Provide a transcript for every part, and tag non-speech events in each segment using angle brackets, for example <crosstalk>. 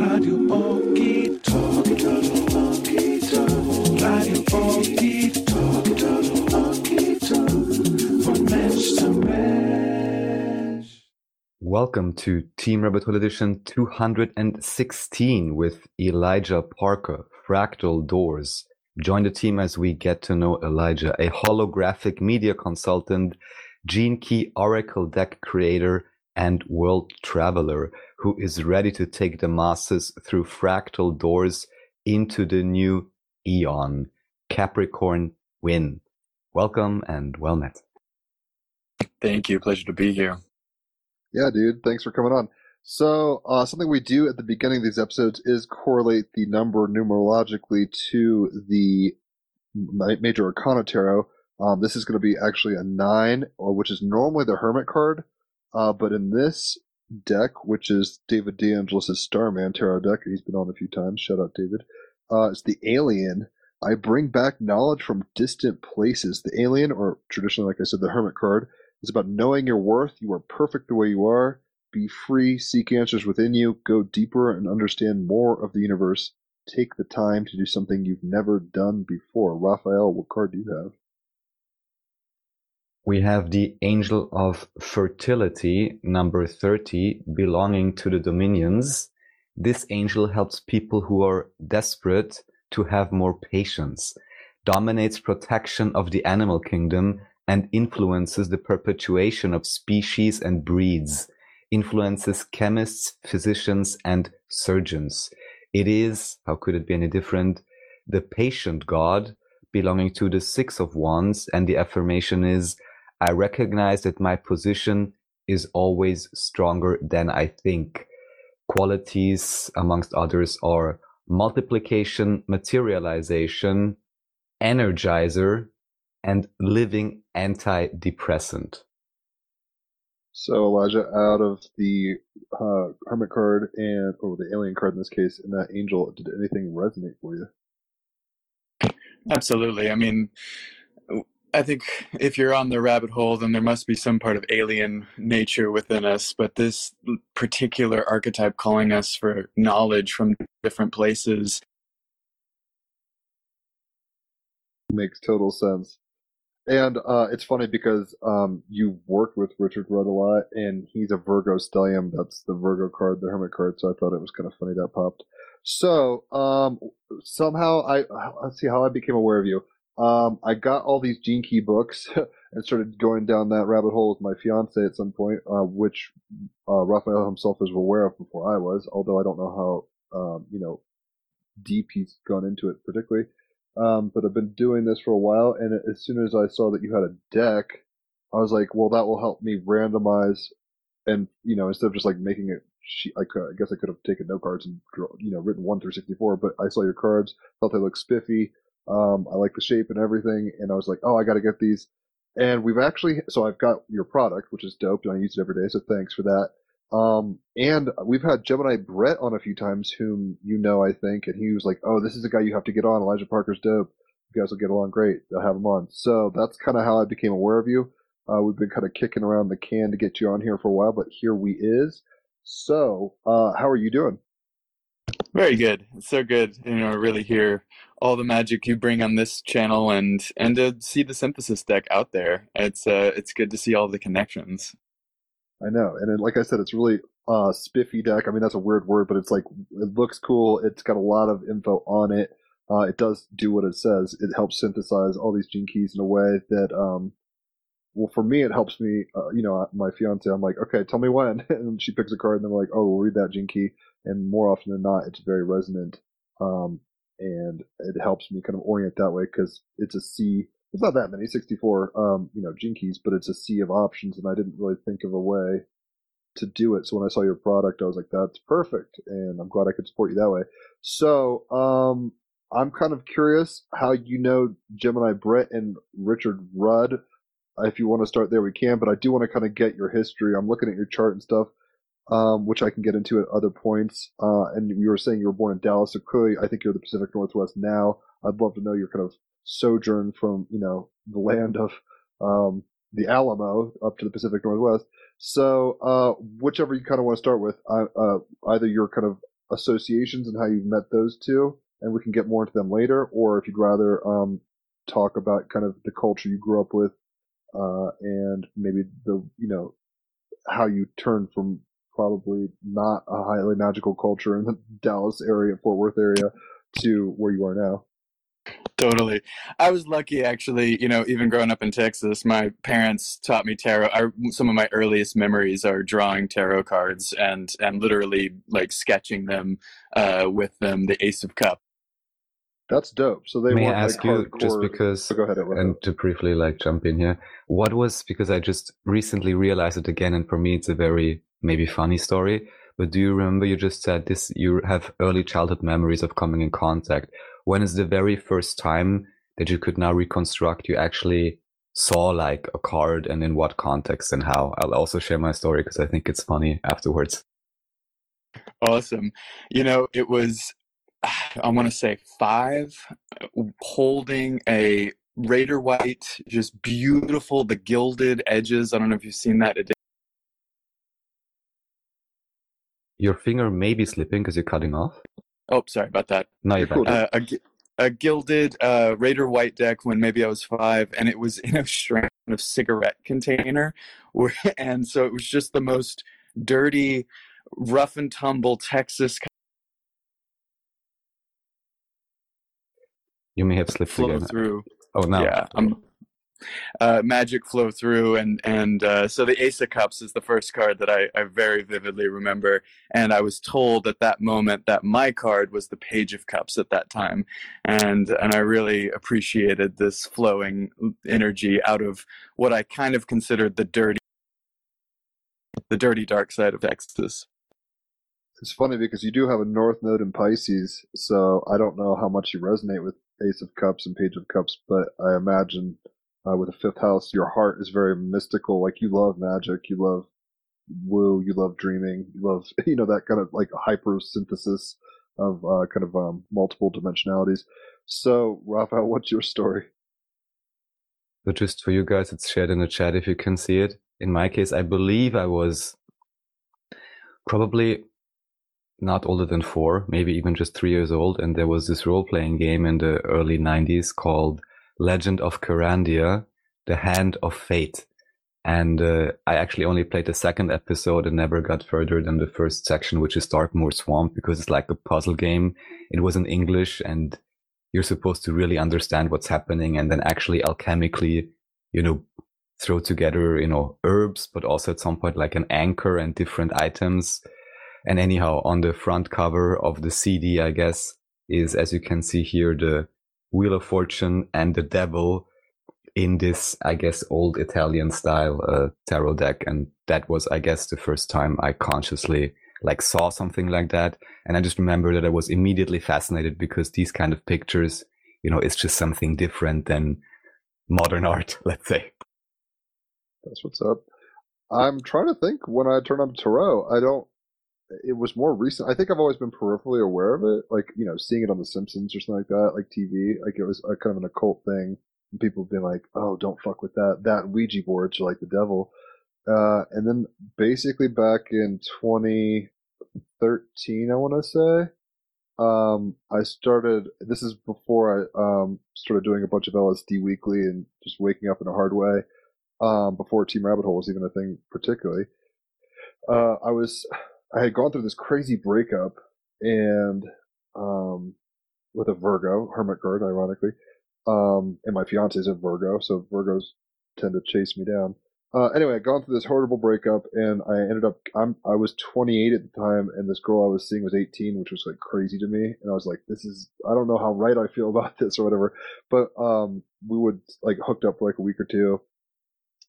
Radio. Radio. Welcome to Team Rabbit Hole Edition 216 with Elijah Parker, Fractal Doors. Join the team as we get to know Elijah, a holographic media consultant, Gene Key Oracle deck creator, and world traveler who is ready to take the masses through fractal doors into the new eon. Capricorn win. Welcome and well met. Thank you. Pleasure to be here. Yeah, dude. Thanks for coming on. So, uh, something we do at the beginning of these episodes is correlate the number numerologically to the major arcana tarot. Um, this is going to be actually a nine, or which is normally the hermit card. Uh, but in this deck, which is David DeAngelis' Starman tarot deck, he's been on a few times. Shout out, David. Uh, it's the alien. I bring back knowledge from distant places. The alien, or traditionally, like I said, the hermit card, is about knowing your worth. You are perfect the way you are. Be free, seek answers within you, go deeper and understand more of the universe. Take the time to do something you've never done before. Raphael, what card do you have? We have the Angel of Fertility, number 30, belonging to the Dominions. This angel helps people who are desperate to have more patience, dominates protection of the animal kingdom, and influences the perpetuation of species and breeds, influences chemists, physicians, and surgeons. It is, how could it be any different, the patient god belonging to the Six of Wands, and the affirmation is, I recognize that my position is always stronger than I think. Qualities, amongst others, are multiplication, materialization, energizer, and living antidepressant. So Elijah, out of the uh, hermit card and or the alien card in this case, and that angel, did anything resonate for you? Absolutely. I mean, I think if you're on the rabbit hole, then there must be some part of alien nature within us. But this particular archetype calling us for knowledge from different places. Makes total sense. And uh, it's funny because um, you worked with Richard Rudd a lot, and he's a Virgo stellium. That's the Virgo card, the Hermit card. So I thought it was kind of funny that popped. So um, somehow I let's see how I became aware of you. Um, I got all these Gene Key books <laughs> and started going down that rabbit hole with my fiance at some point, uh, which uh, Raphael himself is aware of before I was. Although I don't know how um, you know deep he's gone into it particularly. Um, but I've been doing this for a while, and as soon as I saw that you had a deck, I was like, well, that will help me randomize, and you know, instead of just like making it, she- I could, I guess I could have taken note cards and you know, written one through sixty four. But I saw your cards, thought they looked spiffy. Um, I like the shape and everything, and I was like, oh, I got to get these. And we've actually, so I've got your product, which is dope, and I use it every day. So thanks for that. Um, and we've had Gemini Brett on a few times, whom you know, I think, and he was like, "Oh, this is a guy you have to get on. Elijah Parker's dope. You guys will get along great. I'll have him on." So that's kind of how I became aware of you. Uh, we've been kind of kicking around the can to get you on here for a while, but here we is. So, uh, how are you doing? Very good. It's so good, you know, really hear all the magic you bring on this channel and and to see the synthesis deck out there. It's uh it's good to see all the connections. I know, and then, like I said, it's really uh, spiffy deck. I mean, that's a weird word, but it's like it looks cool. It's got a lot of info on it. Uh, it does do what it says. It helps synthesize all these gene keys in a way that, um, well, for me, it helps me. Uh, you know, my fiance, I'm like, okay, tell me when, <laughs> and she picks a card, and we're like, oh, we'll read that gene key, and more often than not, it's very resonant, um, and it helps me kind of orient that way because it's a sea. It's not that many, 64, um, you know, gene keys, but it's a sea of options, and I didn't really think of a way to do it. So when I saw your product, I was like, that's perfect. And I'm glad I could support you that way. So, um, I'm kind of curious how you know Gemini Brett and Richard Rudd. If you want to start there, we can, but I do want to kind of get your history. I'm looking at your chart and stuff, um, which I can get into at other points. Uh, and you were saying you were born in Dallas, so clearly I think you're the Pacific Northwest now. I'd love to know your kind of sojourn from, you know, the land of, um, the Alamo up to the Pacific Northwest. So, uh, whichever you kind of want to start with, uh, uh, either your kind of associations and how you've met those two, and we can get more into them later, or if you'd rather um, talk about kind of the culture you grew up with, uh, and maybe the you know how you turned from probably not a highly magical culture in the Dallas area, Fort Worth area, to where you are now. Totally. I was lucky, actually. You know, even growing up in Texas, my parents taught me tarot. I, some of my earliest memories are drawing tarot cards and and literally like sketching them uh, with them. The Ace of Cups. That's dope. So they May I ask like you, hardcore. just because, Oh, go ahead. And to briefly like jump in here, what was because I just recently realized it again, and for me it's a very maybe funny story. But do you remember you just said this? You have early childhood memories of coming in contact. When is the very first time that you could now reconstruct you actually saw like a card, and in what context and how? I'll also share my story because I think it's funny afterwards. Awesome. You know, it was, <sighs> I want to say five, holding a Rider-Waite, just beautiful, the gilded edges. I don't know if you've seen that. It Your finger may be slipping because you're cutting off. Oh, sorry about that. No, you're Cool. Uh, a, a gilded uh, Rider-Waite deck when maybe I was five, and it was in a strand of cigarette container, where, <laughs> and so it was just the most dirty, rough and tumble Texas You may have slipped flow again. through. Oh, no. Yeah, um, uh, magic flow through, and and uh, so the Ace of Cups is the first card that I, I very vividly remember, and I was told at that moment that my card was the Page of Cups at that time, and and I really appreciated this flowing energy out of what I kind of considered the dirty, the dirty dark side of Texas. It's funny because you do have a North Node in Pisces, so I don't know how much you resonate with Ace of Cups and Page of Cups, but I imagine uh, with the fifth house, your heart is very mystical. Like you love magic, you love woo, you love dreaming, you love <laughs> you know that kind of like hyper synthesis of uh, kind of um, multiple dimensionalities. So, Raphael, <laughs> what's your story? But just for you guys, it's shared in the chat if you can see it. In my case, I believe I was probably not older than four, maybe even just three years old. And there was this role playing game in the early 90s called Legend of Kyrandia, The Hand of Fate. And uh, I actually only played the second episode and never got further than the first section, which is Darkmoor Swamp, because it's like a puzzle game. It was in English and you're supposed to really understand what's happening and then actually alchemically, you know, throw together, you know, herbs, but also at some point like an anchor and different items. And anyhow, on the front cover of the CD, I guess, is as you can see here, the Wheel of Fortune and the Devil in this, I guess, old Italian style uh, tarot deck. And that was, I guess, the first time I consciously like saw something like that. And I just remember that I was immediately fascinated because these kind of pictures, you know, it's just something different than modern <laughs> art, let's say. That's what's up. I'm trying to think when I turn on Tarot. I don't. It was more recent. I think I've always been peripherally aware of it, like you know, seeing it on The Simpsons or something like that, like TV. Like it was a kind of an occult thing. And people being like, "Oh, don't fuck with that." That Ouija boards are like the devil. Uh, and then basically back in 2013, I want to say, um, I started. This is before I um started doing a bunch of LSD weekly and just waking up in a hard way um, before Team Rabbit Hole was even a thing, particularly. Uh, I was, I had gone through this crazy breakup and, um, with a Virgo, Hermit card, ironically. Um, and my fiance is a Virgo, so Virgos tend to chase me down. Uh, anyway, I'd gone through this horrible breakup and I ended up, I'm, I was 28 at the time and this girl I was seeing was 18, which was like crazy to me. And I was like, this is, I don't know how right I feel <laughs> about this or whatever. But, um, we would like hooked up for like a week or two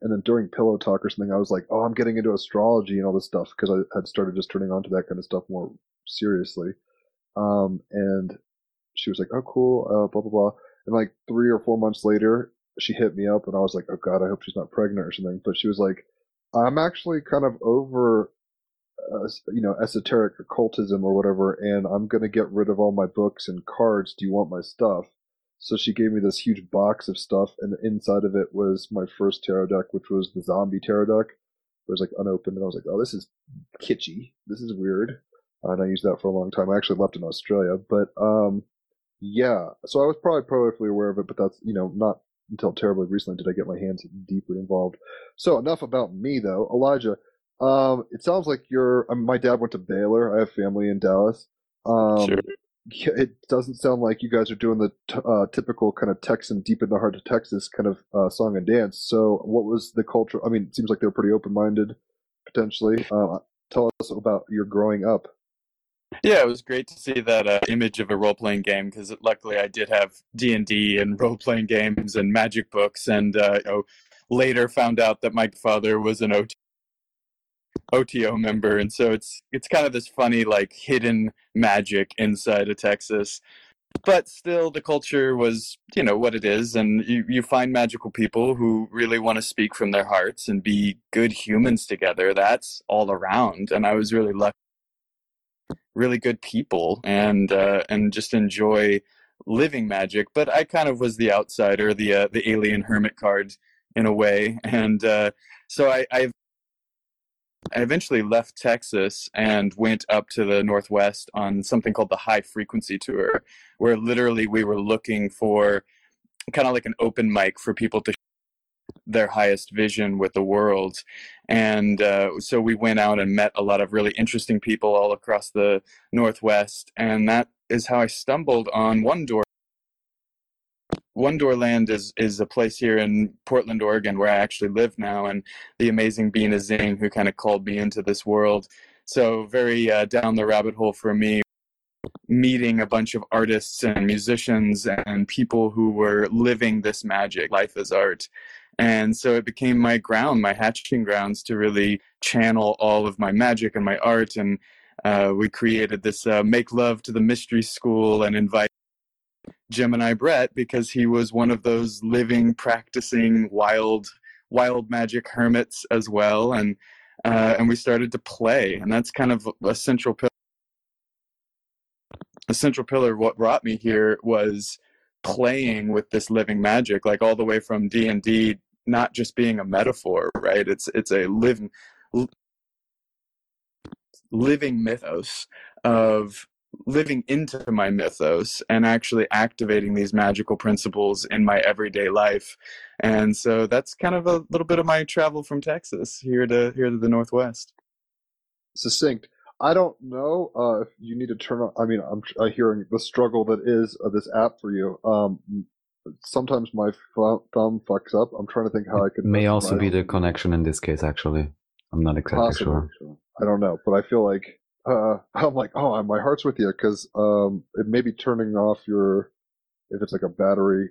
and then during pillow talk or something, I was like, "Oh, I'm getting into astrology and all this stuff" because I had started just turning on to that kind of stuff more seriously. Um, and she was like, "Oh, cool," uh, blah blah blah. And like three or four months later, she hit me up, and I was like, "Oh God, I hope she's not pregnant or something." But she was like, "I'm actually kind of over." Uh, you know, esoteric occultism or whatever, and I'm gonna get rid of all my books and cards. Do you want my stuff? So she gave me this huge box of stuff, and inside of it was my first tarot deck, which was the zombie tarot deck. It was like unopened, and I was like, "Oh, this is kitschy. This is weird." and I used that for a long time. I actually left in Australia, but um, yeah. So I was probably peripherally aware of it, but that's you know not until terribly recently did I get my hands deeply involved. So enough about me though, Elijah. Um, it sounds like you're. Mean, my dad went to Baylor. I have family in Dallas. Um, Sure. It doesn't sound like you guys are doing the t- uh, typical kind of Texan deep in the heart of Texas kind of uh, song and dance. So, what was the culture? I mean, it seems like they were pretty open minded, potentially. Uh, tell us about your growing up. Yeah, it was great to see that uh, image of a role playing game because luckily I did have D and D and role playing games and magic books, and uh, you know, later found out that my father was an OT- OTO member, and so it's it's kind of this funny like hidden magic inside of Texas. But still, the culture was, you know, what it is, and you, you find magical people who really want to speak from their hearts and be good humans together. That's all around, and I was really lucky really good people and uh, and just enjoy living magic. But I kind of was the outsider, the uh, the alien hermit card in a way, and uh, so I, I I eventually left Texas and went up to the Northwest on something called the High Frequency Tour, where literally we were looking for kind of like an open mic for people to share their highest vision with the world. And uh, so we went out and met a lot of really interesting people all across the Northwest. And that is how I stumbled on One Door. One Door Land is, is a place here in Portland, Oregon, where I actually live now, and the amazing Bina Zing, who kind of called me into this world. So, very uh, down the rabbit hole for me, meeting a bunch of artists and musicians and people who were living this magic, life as art. And so it became my ground, my hatching grounds to really channel all of my magic and my art. And uh, we created this uh, Make Love to the Mystery School and invite Gemini Brett because he was one of those living, practicing wild, wild magic hermits as well. And uh, and we started to play, and that's kind of a central pillar. A central pillar. Of what brought me here was playing with this living magic, like all the way from D and D, not just being a metaphor, right? It's it's a living living mythos of living into my mythos and actually activating these magical principles in my everyday life. And so that's kind of a little bit of my travel from Texas here to here to the Northwest. Succinct. I don't know uh, if you need to turn on. I mean, I'm uh, hearing the struggle that is uh, this app for you. Um, sometimes my fu- thumb fucks up. I'm trying to think how I could. May also be right- the connection in this case, actually. I'm not exactly Possibly, sure. sure. I don't know, but I feel like uh, <laughs> I'm like, oh, my heart's with you because um, it may be turning off your if it's like a battery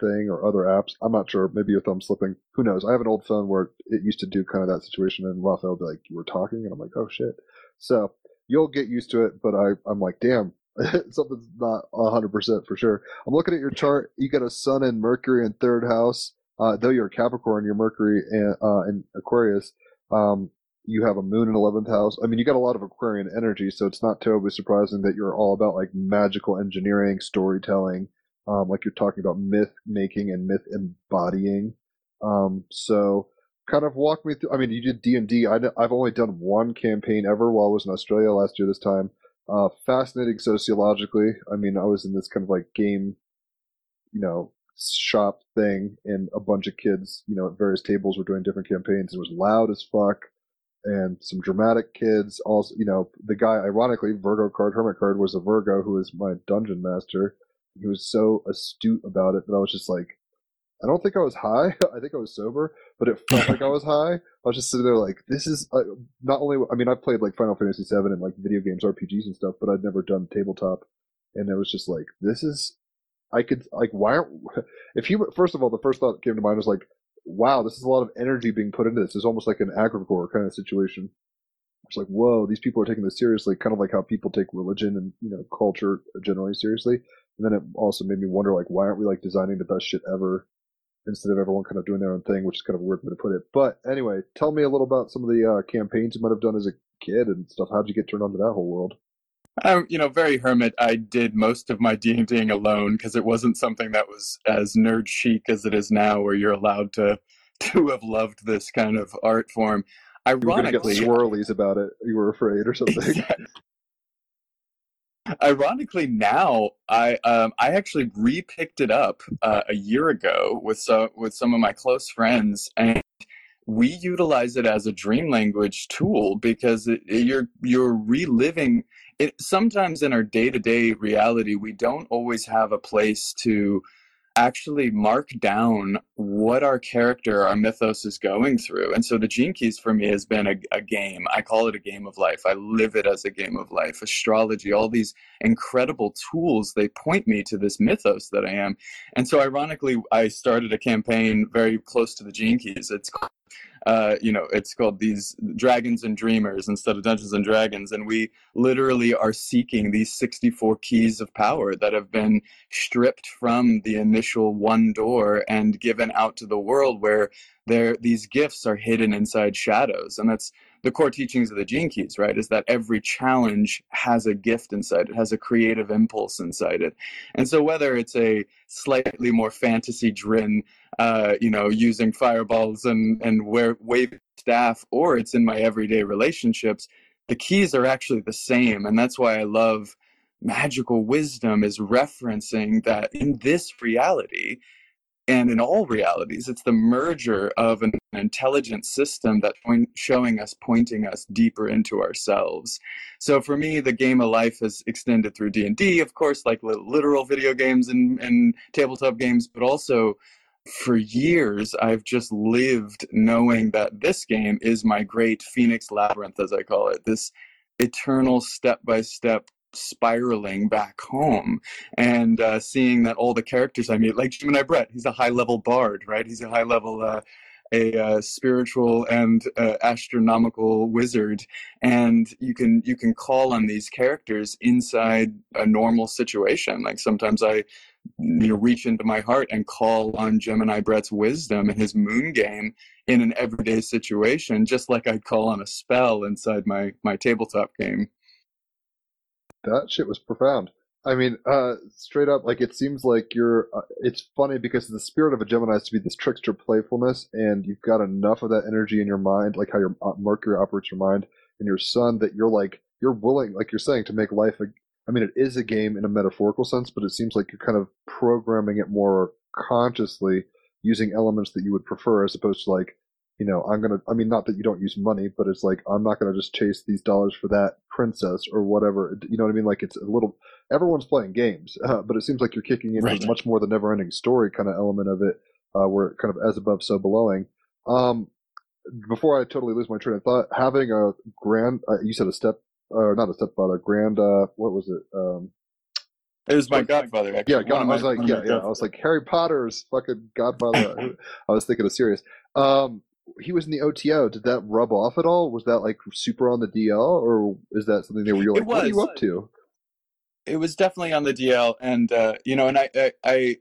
thing or other apps. I'm not sure. Maybe your thumb's slipping. Who knows? I have an old phone where it used to do kind of that situation, and Raphael would be like, "You were talking," and I'm like, "Oh shit." So you'll get used to it, but I I'm like, damn. <laughs> Something's not 100% for sure. I'm looking at your chart. You got a sun and Mercury in third house. Uh, though you're a Capricorn, your Mercury and, uh, in Aquarius. Um, you have a moon in 11th house. I mean, you got a lot of Aquarian energy, so it's not terribly surprising that you're all about like magical engineering, storytelling, um, like you're talking about myth making and myth embodying. Um, so kind of walk me through. I mean, you did D and D. I've only done one campaign ever while I was in Australia last year. This time, uh, fascinating sociologically. I mean, I was in this kind of like game, you know, shop thing, and a bunch of kids, you know, at various tables were doing different campaigns. It was loud as fuck and some dramatic kids. Also, you know, the guy, ironically, Virgo card, Hermit card, was a Virgo who was my dungeon master. He was so astute about it that I was just like, I don't think I was high. <laughs> I think I was sober, but it felt like I was high. I was just sitting there like, this is uh, not only. I mean, I've played like Final Fantasy VII and like video games, RPGs and stuff, but I'd never done tabletop, and it was just like, this is. I could like, why aren't <laughs> if you first of all, the first thought that came to mind was like, wow, this is a lot of energy being put into this. It's almost like an egregore kind of situation. It's like, whoa, these people are taking this seriously, kind of like how people take religion and you know culture generally seriously. And then it also made me wonder, like, why aren't we like designing the best shit ever instead of everyone kind of doing their own thing, which is kind of a weird way to put it. But anyway, tell me a little about some of the uh, campaigns you might have done as a kid and stuff. How'd you get turned on to that whole world? Um, you know, very hermit. I did most of my D and Ding alone because it wasn't something that was as nerd chic as it is now, where you're allowed to <laughs> to have loved this kind of art form. You were Ironically, swirlies about it. You were afraid or something. <laughs> Exactly. ironically, now I um, I actually re-picked it up uh, a year ago with so with some of my close friends, and we utilize it as a dream language tool because it, it- you're you're reliving it. Sometimes in our day to day reality, we don't always have a place to actually mark down what our character, our mythos is going through. And so the Gene Keys for me has been a, a game. I call it a game of life. I live it as a game of life. Astrology, all these incredible tools, they point me to this mythos that I am. And so ironically, I started a campaign very close to the Gene Keys. It's uh, you know, it's called these Dragons and Dreamers instead of Dungeons and Dragons. And we literally are seeking these 64 keys of power that have been stripped from the initial one door and given out to the world where there these gifts are hidden inside shadows. And that's the core teachings of the Gene Keys, right? Is that every challenge has a gift inside it, has a creative impulse inside it. And so whether it's a slightly more fantasy driven uh, you know, using fireballs and and wear wave staff, or it's in my everyday relationships. The keys are actually the same, and that's why I love magical wisdom is referencing that in this reality and in all realities it's the merger of an intelligent system that point, showing us pointing us deeper into ourselves. So for me the game of life has extended through d&d of course like literal video games and, and tabletop games but also for years I've just lived knowing that this game is my great Phoenix Labyrinth, as I call it, this eternal step by step spiraling back home and uh, seeing that all the characters I meet, like Gemini Brett, he's a high level bard, right? He's a high level. Uh, a uh, spiritual and uh, astronomical wizard, and you can you can call on these characters inside a normal situation. Like sometimes I you know reach into my heart and call on Gemini Brett's wisdom and his moon game in an everyday situation, just like I'd call on a spell inside my my tabletop game. That shit was profound. I mean, uh, straight up, like it seems like you're. Uh, it's funny because the spirit of a Gemini is to be this trickster playfulness, and you've got enough of that energy in your mind, like how your uh, Mercury operates your mind, and your Sun, that you're like you're willing, like you're saying, to make life. A, I mean, it is a game in a metaphorical sense, but it seems like you're kind of programming it more consciously, using elements that you would prefer, as opposed to like you know, I'm gonna. I mean, not that you don't use money, but it's like I'm not gonna just chase these dollars for that princess or whatever. You know what I mean? Like it's a little. Everyone's playing games, uh, <laughs> but it seems like you're kicking into Right. much more the never-ending story kind of element of it, uh, where it kind of as above, so belowing. Um, before I totally lose my train of thought, having a grand, uh, you said a step, or not a stepfather, grand, uh, what was it? Um, It was my godfather. Actually. yeah, God, I was my- like, yeah, yeah. I was like Harry Potter's fucking Godfather. <laughs> I was thinking of Sirius. Um, he was in the OTO. Did that rub off at all? Was that like super on the DL, or is that something that were like, what are you up to? it was definitely on the DL, and uh, you know, and I, I, I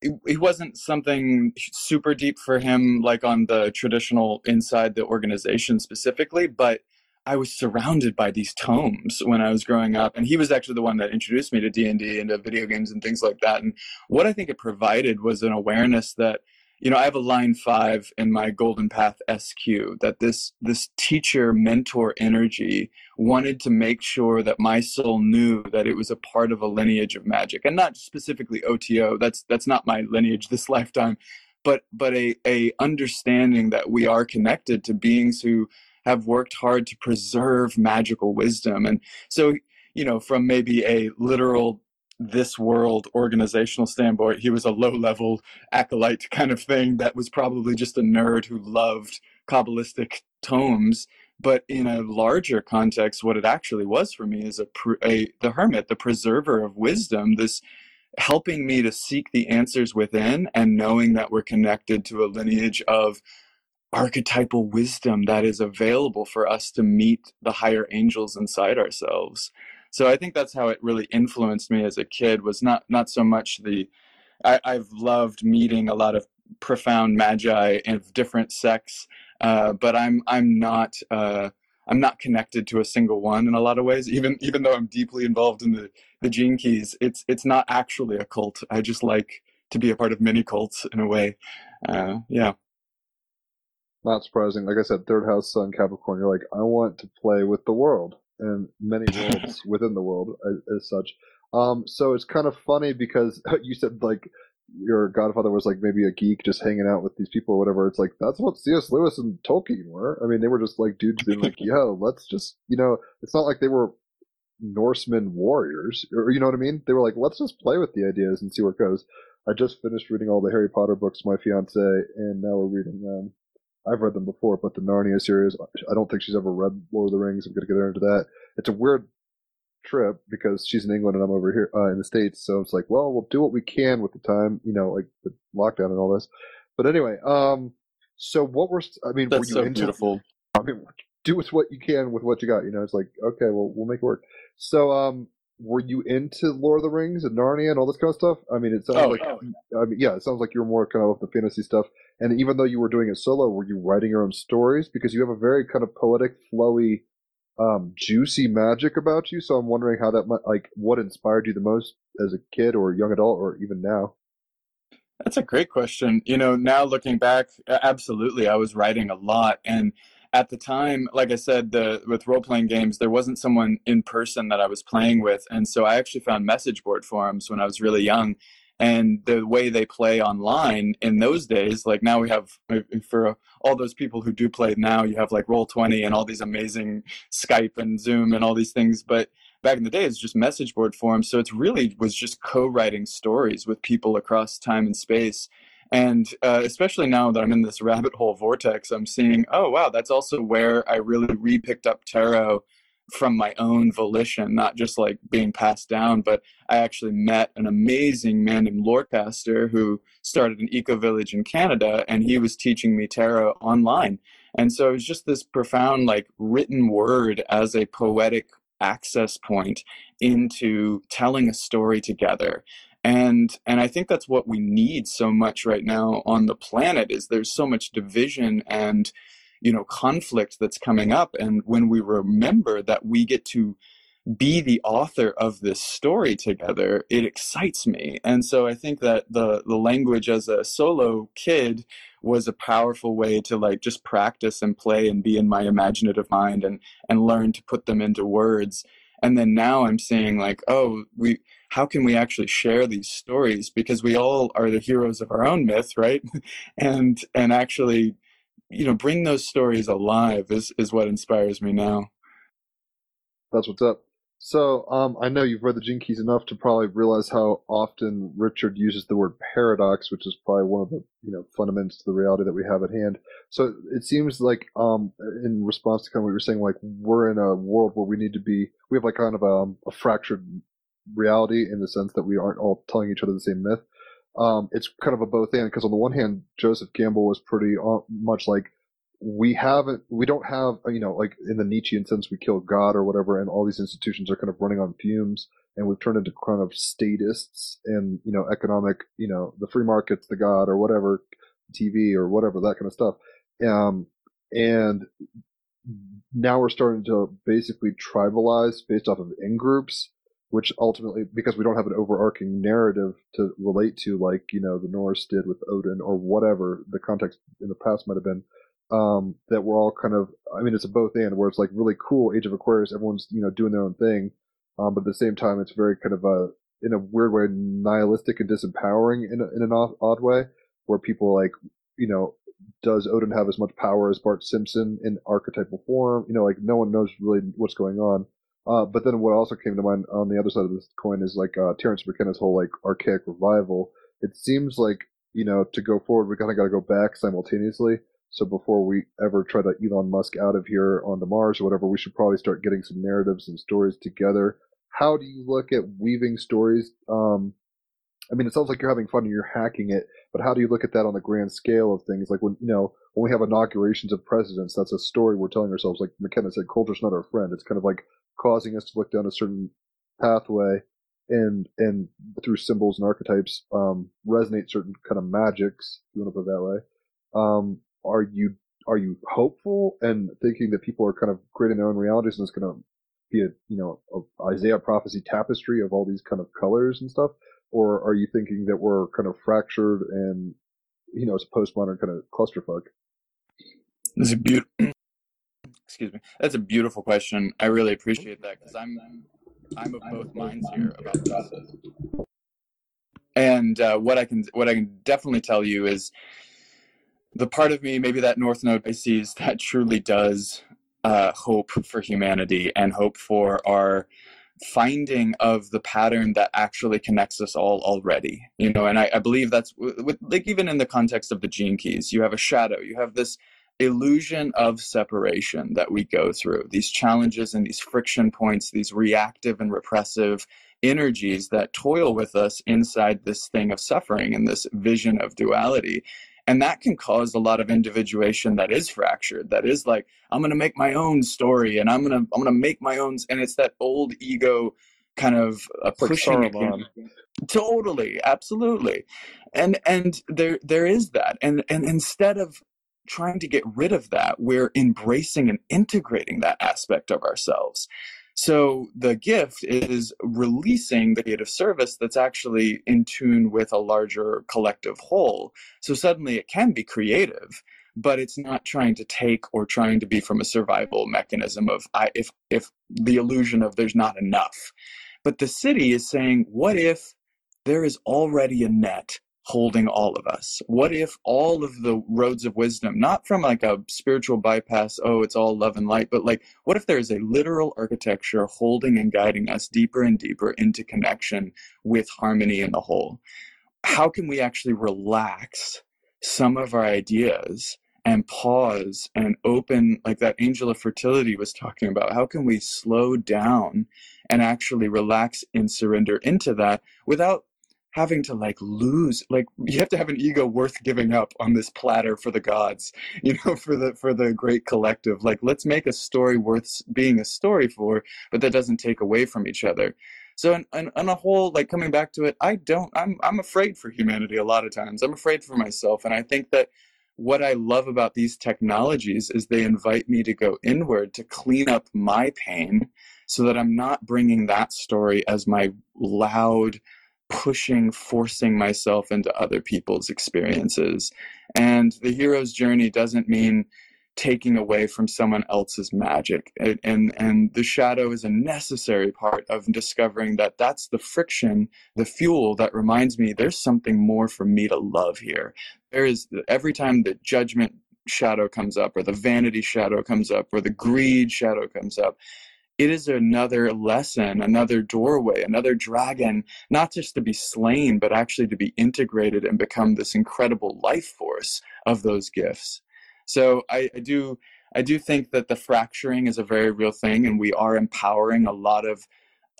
it, it wasn't something super deep for him, like on the traditional inside the organization specifically, but I was surrounded by these tomes when I was growing up, and he was actually the one that introduced me to D and D and to video games and things like that. And what I think it provided was an awareness that you know I have a line five in my Golden Path SQ that this this teacher mentor energy wanted to make sure that my soul knew that it was a part of a lineage of magic and not specifically OTO that's that's not my lineage this <laughs> lifetime but but a a understanding that we are connected to beings who have worked hard to preserve magical wisdom. And so you know from maybe a literal this world organizational standpoint he was a low level acolyte kind of thing that was probably just a nerd who loved kabbalistic tomes. But in a larger context what it actually was for me is a, a the hermit the preserver of wisdom this helping me to seek the answers within and knowing that we're connected to a lineage of archetypal wisdom that is available for us to meet the higher angels inside ourselves so i think that's how it really influenced me as a kid was not not so much the I, i've loved meeting a lot of profound magi of different sects uh, but i'm i'm not uh, i'm not connected to a single one in a lot of ways even even though i'm deeply involved in the the gene keys it's it's not actually a cult i just like to be a part of many cults in a way uh, yeah Not surprising. Like I said, third house sun Capricorn. You're like, I want to play with the world. And many worlds <laughs> within the world as, as such. Um, so it's kind of funny because <laughs> you said like your godfather was like maybe a geek just hanging out with these people or whatever. It's like that's what C.S. Lewis and Tolkien were. I mean, they were just like dudes being like, <laughs> "Yo, let's just," you know. It's not like they were Norsemen warriors, or you know what I mean. They were like, "Let's just play with the ideas and see where it goes." I just finished reading all the Harry Potter books, my fiance, and now we're reading. Um, I've read them before, but the Narnia series. I don't think she's ever read Lord of the Rings. I'm gonna get her into that. It's a weird trip because she's in England and I'm over here uh, in the States. So it's like, well, we'll do what we can with the time, you know, like the lockdown and all this. But anyway, um, so what were, I mean, That's were you so into, beautiful. <laughs> I mean, do with what you can with what you got, you know, it's like, okay, well, we'll make it work. So, um, were you into Lord of the Rings and Narnia and all this kind of stuff? I mean, it sounds Oh, like, yeah. I mean, yeah, it sounds like you're more kind of the fantasy stuff. And even though you were doing it solo, were you writing your own stories? Because you have a very kind of poetic, flowy, um, juicy magic about you. So I'm wondering how that might, like, what inspired you the most as a kid or young adult or even now? That's a great question. You know, now looking back, absolutely, I was writing a lot, and at the time, like I said, the with role playing games, there wasn't someone in person that I was playing with, and so I actually found message board forums when I was really young, and the way they play online in those days, like now we have uh, for all those people who do play now, you have like Roll Twenty and all these amazing Skype and Zoom and all these things, but back in the day it's just message board forums so it's really was just co-writing stories with people across time and space and uh, especially now that i'm in this rabbit hole vortex i'm seeing oh wow that's also where i really re-picked up tarot from my own volition not just like being passed down but i actually met an amazing man named lorcaster who started an eco village in canada and he was teaching me tarot online. And so it was just this profound like written word as a poetic access point into telling a story together and and i think that's what we need so much right now on the planet is there's so much division and you know conflict that's coming up. And when we remember that we get to be the author of this story together it excites me. And so i think that the the language as a solo kid was a powerful way to like just practice and play and be in my imaginative mind and and learn to put them into words. And then now i'm seeing like oh we how can we actually share these stories because we all are the heroes of our own myth right <laughs> and and actually you know bring those stories alive is is what inspires me now That's what's up. So, um, I know you've read the Gene Keys enough to probably realize how often Richard uses the word paradox, which is probably one of the you know fundamentals to the reality that we have at hand. So it seems like, um, in response to kind of what you're saying, like we're in a world where we need to be, we have like kind of a, a fractured reality in the sense that we aren't all telling each other the same myth. Um, it's kind of a both and because on the one hand, Joseph Campbell was pretty uh, much like we haven't, we don't have, you know, like in the Nietzschean sense, we kill God or whatever, and all these institutions are kind of running on fumes, and we've turned into kind of statists and you know economic, you know, the free market's the God or whatever, TV or whatever that kind of stuff. Um, and now we're starting to basically tribalize based off of in groups, which ultimately, because we don't have an overarching narrative to relate to, like, you know, the Norse did with Odin or whatever the context in the past might have been, um, that we're all kind of, I mean, it's a both and where it's like really cool Age of Aquarius, everyone's, you know, doing their own thing. Um, but at the same time, it's very kind of a, in a weird way, nihilistic and disempowering in, a, in an odd, odd way, where people like, you know, does Odin have as much power as Bart Simpson in archetypal form? You know, like no one knows really what's going on. Uh, but then what also came to mind on the other side of this coin is like uh, Terence McKenna's whole like archaic revival. It seems like you know to go forward, we kind of got to go back simultaneously. So before we ever try to Elon Musk out of here onto Mars or whatever, we should probably start getting some narratives and stories together. How do you look at weaving stories? Um, I mean, it sounds like you're having fun and you're hacking it, but how do you look at that on the grand scale of things? Like when, you know, when we have inaugurations of presidents, that's a story we're telling ourselves. Like McKenna said, culture's not our friend. It's kind of like causing us to look down a certain pathway and, and through symbols and archetypes, um, resonate certain kind of magics, if you want to put it that way. Um, are you, are you hopeful and thinking that people are kind of creating their own realities and it's going to be a, you know, a Isaiah prophecy tapestry of all these kind of colors and stuff? or are you thinking that we're kind of fractured and you know it's a postmodern kind of clusterfuck? It's a beautiful. Excuse me. That's a beautiful question. I really appreciate that because I'm I'm of both minds here about this. And uh, what I can what I can definitely tell you is the part of me, maybe that North Node Pisces, that truly does uh, hope for humanity and hope for our finding of the pattern that actually connects us all already you know and i, I believe that's with, like even in the context of the gene keys you have a shadow you have this illusion of separation that we go through these challenges and these friction points these reactive and repressive energies that toil with us inside this thing of suffering and this vision of duality. And that can cause a lot of individuation that is fractured that is like i'm going to make my own story and i'm going to i'm going to make my own and it's that old ego kind of uh, It's pushing again totally absolutely. And and there there is that. And and instead of trying to get rid of that we're embracing and integrating that aspect of ourselves. So the gift is releasing the creative service that's actually in tune with a larger collective whole. So suddenly it can be creative but it's not trying to take or trying to be from a survival mechanism of I, if if the illusion of there's not enough. But the siddhi is saying what if there is already a net holding all of us? What if all of the roads of wisdom not from like a spiritual bypass oh it's all love and light but like what if there is a literal architecture holding and guiding us deeper and deeper into connection with harmony in the whole? How can we actually relax some of our ideas and pause and open like that angel of fertility was talking about? How can we slow down and actually relax and surrender into that without having to like lose like you have to have an ego worth giving up on this platter for the gods <laughs> you know for the for the great collective. Like let's make a story worth being a story for but that doesn't take away from each other. So on, on, on a whole like coming back to it i don't i'm i'm afraid for humanity a lot of times. I'm afraid for myself and i think that what i love about these technologies is they invite me to go inward to clean up my pain so that i'm not bringing that story as my loud pushing forcing myself into other people's experiences. And the hero's journey doesn't mean taking away from someone else's magic. And, and and the shadow is a necessary part of discovering that that's the friction the fuel that reminds me there's something more for me to love here. There is every time the judgment shadow comes up or the vanity shadow comes up or the greed shadow comes up it is another lesson another doorway another dragon not just to be slain but actually to be integrated and become this incredible life force of those gifts so I, I do I do think that the fracturing is a very real thing, and we are empowering a lot of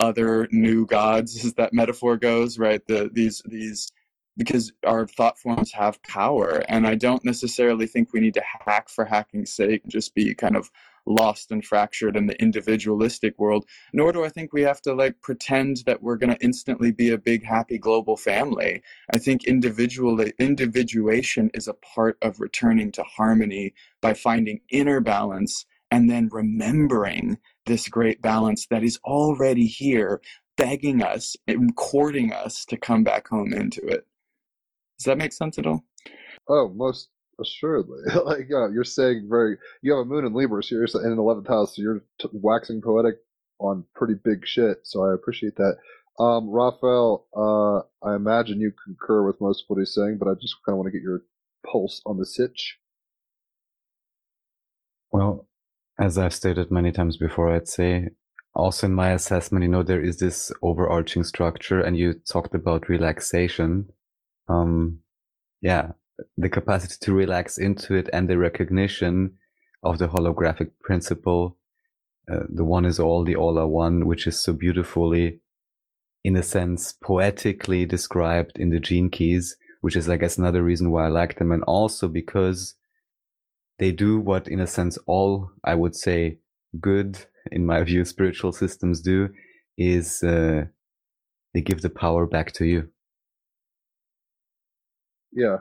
other new gods, <laughs> as that metaphor goes, right? The these these because our thought forms have power, and I don't necessarily think we need to hack for hacking's sake, and just be kind of lost and fractured in the individualistic world. Nor do I think we have to like pretend that we're going to instantly be a big happy global family. I think individual individuation is a part of returning to harmony by finding inner balance and then remembering this great balance that is already here, begging us and courting us to come back home into it. Does that make sense at all? Oh, most assuredly. <laughs> like yeah, you're saying very. You have a moon in Libra, so you're in an eleventh house, so you're t- waxing poetic on pretty big shit. So I appreciate that. Um, Raphael, uh, I imagine you concur with most of what he's saying, but I just kind of want to get your pulse on the sitch. Well, as I've stated many times before, I'd say also in my assessment, you know, there is this overarching structure, and you talked about relaxation. Um, yeah, the capacity to relax into it and the recognition of the holographic principle. Uh, the one is all, the all are one, which is so beautifully, in a sense, poetically described in the gene keys, which is, I guess, another reason why I like them. And also because they do what, in a sense, all I would say good, in my <laughs> view, spiritual systems do is uh, they give the power back to you. Yeah.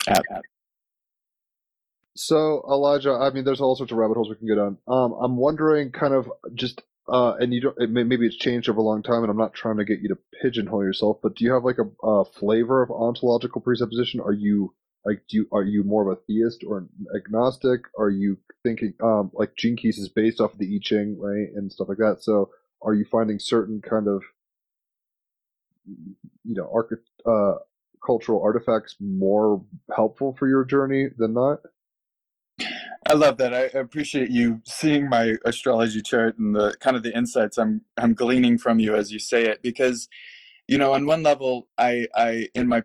So Elijah, I mean, there's all sorts of rabbit holes we can go down. Um, I'm wondering, kind of, just uh, and you don't. It may, maybe it's changed over a long time, and I'm not trying to get you to pigeonhole yourself, but do you have like a, a flavor of ontological presupposition? Are you Like, do you, are you more of a theist or an agnostic? Are you thinking, um, like Gene Keys is based off of the I Ching, right? And stuff like that. So are you finding certain kind of, you know, arch- uh, cultural artifacts more helpful for your journey than not? I love that. I appreciate you seeing my astrology chart and the kind of the insights I'm I'm gleaning from you as you say it because you know on one level I I in my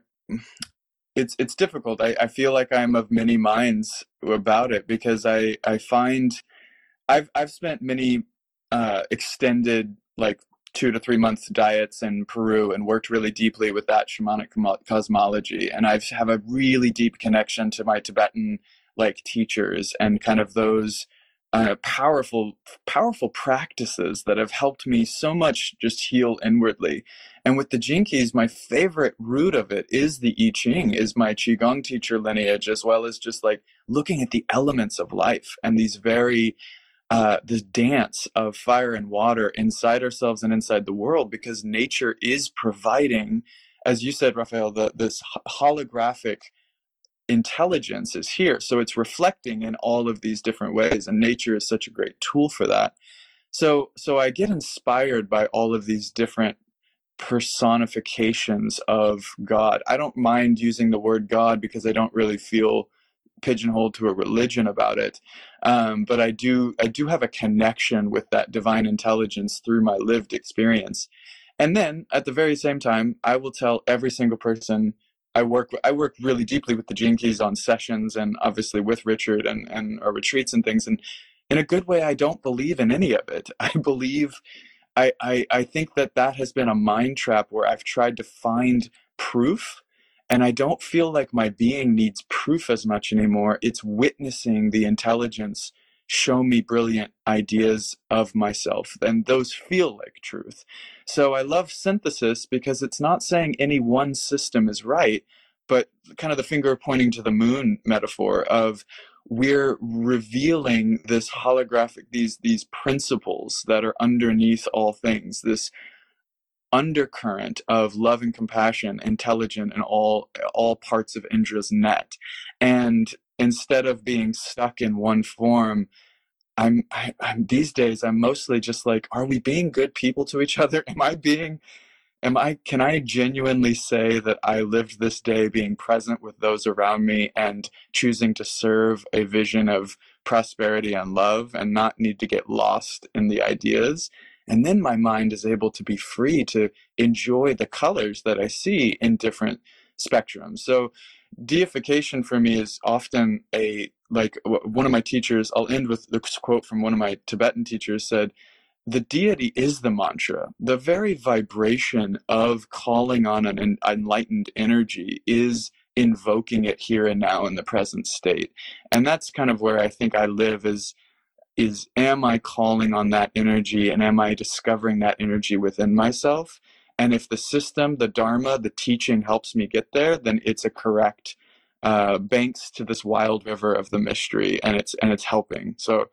it's it's difficult. I, I feel like I'm of many minds about it because I I find I've I've spent many uh, extended like two to three month diets in Peru and worked really deeply with that shamanic cosmology. And I have a really deep connection to my Tibetan like teachers and kind of those uh, powerful powerful practices that have helped me so much just heal inwardly. And with the Gene Keys, my favorite root of it is the i ching is my qigong teacher lineage as well as just like looking at the elements of life and these very uh, this dance of fire and water inside ourselves and inside the world because nature is providing as you said raphael the, this holographic intelligence is here. So it's reflecting in all of these different ways, and nature is such a great tool for that. So so I get inspired by all of these different personifications of God. I don't mind using the word God because I don't really feel pigeonholed to a religion about it. Um, but I do I do have a connection with that divine intelligence through my lived experience. And then at the very same time, I will tell every single person I work I work really deeply with the Gene Keys on sessions and obviously with Richard and and our retreats and things. And in a good way, I don't believe in any of it. <laughs> I believe I I, I think that that has been a mind trap where I've tried to find proof. And I don't feel like my being needs proof as much anymore. It's witnessing the intelligence show me brilliant ideas of myself, and those feel like truth. So I love synthesis because it's not saying any one system is right, but kind of the finger pointing to the moon metaphor of we're revealing this holographic these these principles that are underneath all things this undercurrent of love and compassion intelligent in all all parts of indra's net and instead of being stuck in one form I'm, I, am these days I'm mostly just like, are we being good people to each other? Am I being, am I, can I genuinely say that I lived this day being present with those around me and choosing to serve a vision of prosperity and love and not need to get lost in the ideas? And then my mind is able to be free to enjoy the colors that I see in different spectrums. So deification for me is often a like one of my teachers i'll end with this quote from one of my tibetan teachers said the deity is the mantra the very vibration of calling on an enlightened energy is invoking it here and now in the present state and that's kind of where i think i live is is am i calling on that energy and am i discovering that energy within myself and if the system, the Dharma, the teaching helps me get there, then it's a correct uh, banks to this wild river of the mystery, and it's and it's helping. So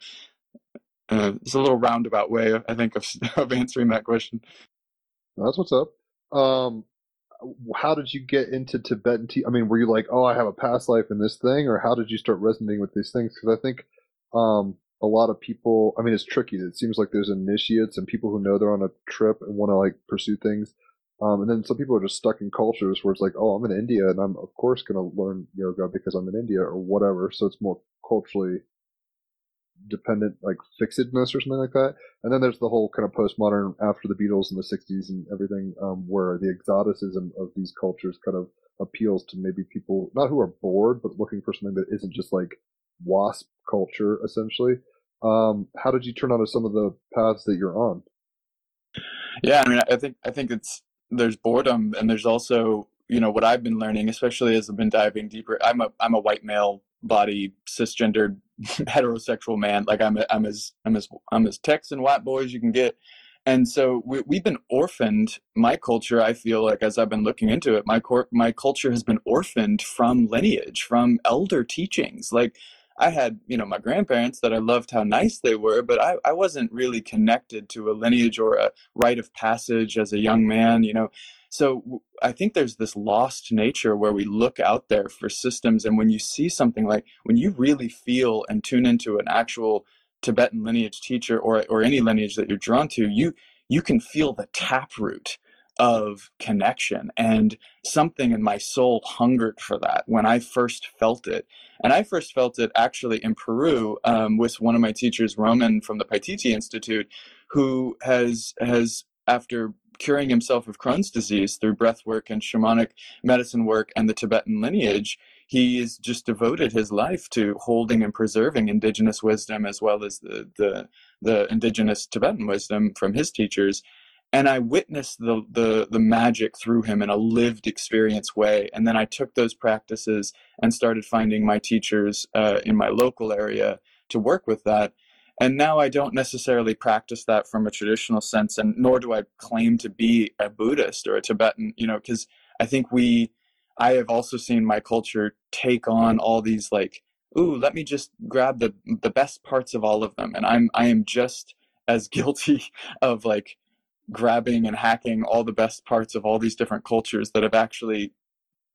uh, it's a little roundabout way, I think, of, <laughs> of answering that question. That's what's up. Um, how did you get into Tibetan tea? I mean, were you like, oh, I have a past life in this thing, or how did you start resonating with these things? Because I think um, a lot of people i mean it's tricky. It seems like there's initiates and people who know they're on a trip and want to like pursue things. Um, and then some people are just stuck in cultures where it's like oh i'm in india and i'm of course going to learn yoga because i'm in india or whatever. So it's more culturally dependent like fixedness or something like that. And then there's the whole kind of postmodern after the beatles in the 60s and everything um, where the exoticism of these cultures kind of appeals to maybe people not who are bored but looking for something that isn't just like wasp culture essentially. Um, how did you turn onto some of the paths that you're on? Yeah, I mean, I think I think it's there's boredom and there's also you know what I've been learning, especially as I've been diving deeper. I'm a I'm a white male body cisgendered <laughs> heterosexual man. Like I'm a, I'm as I'm as I'm as Texan white boy as you can get. And so we, we've been orphaned. My culture, I feel like, as I've been looking into it, my cor- my culture has been orphaned from lineage, from elder teachings. Like I had, you know, my grandparents that I loved how nice they were, but I, I wasn't really connected to a lineage or a rite of passage as a young man, you know. so I think there's this lost nature where we look out there for systems, and when you see something like when you really feel and tune into an actual Tibetan lineage teacher or or any lineage that you're drawn to, you you can feel the taproot of connection and something in my soul hungered for that when i first felt it and i first felt it actually in peru um, with one of my teachers roman from the paititi institute who has has after curing himself of crohn's disease through breath work and shamanic medicine work and the tibetan lineage he's just devoted his life to holding and preserving indigenous wisdom as well as the the, the indigenous tibetan wisdom from his teachers and I witnessed the, the the magic through him in a lived experience way. And then I took those practices and started finding my teachers uh, in my local area to work with that. And now I don't necessarily practice that from a traditional sense, and nor do I claim to be a Buddhist or a Tibetan. You know, because I think we, I have also seen my culture take on all these like, ooh, let me just grab the the best parts of all of them, and I'm I am just as <laughs> guilty of like grabbing and hacking all the best parts of all these different cultures that have actually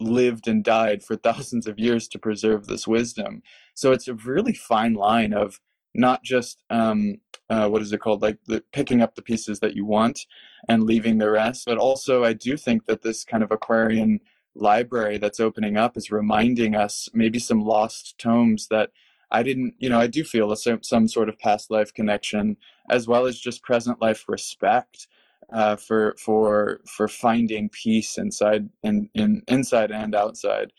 lived and died for <laughs> thousands of years to preserve this wisdom. So it's a really fine line of not just um, uh, what is it called, like the, picking up the pieces that you want and leaving the rest, but also I do think that this kind of Aquarian library that's opening up is reminding us maybe some lost tomes that I didn't, you know, I do feel a, some sort of past life connection as well as just present life respect uh, for for for finding peace inside in, in inside and outside.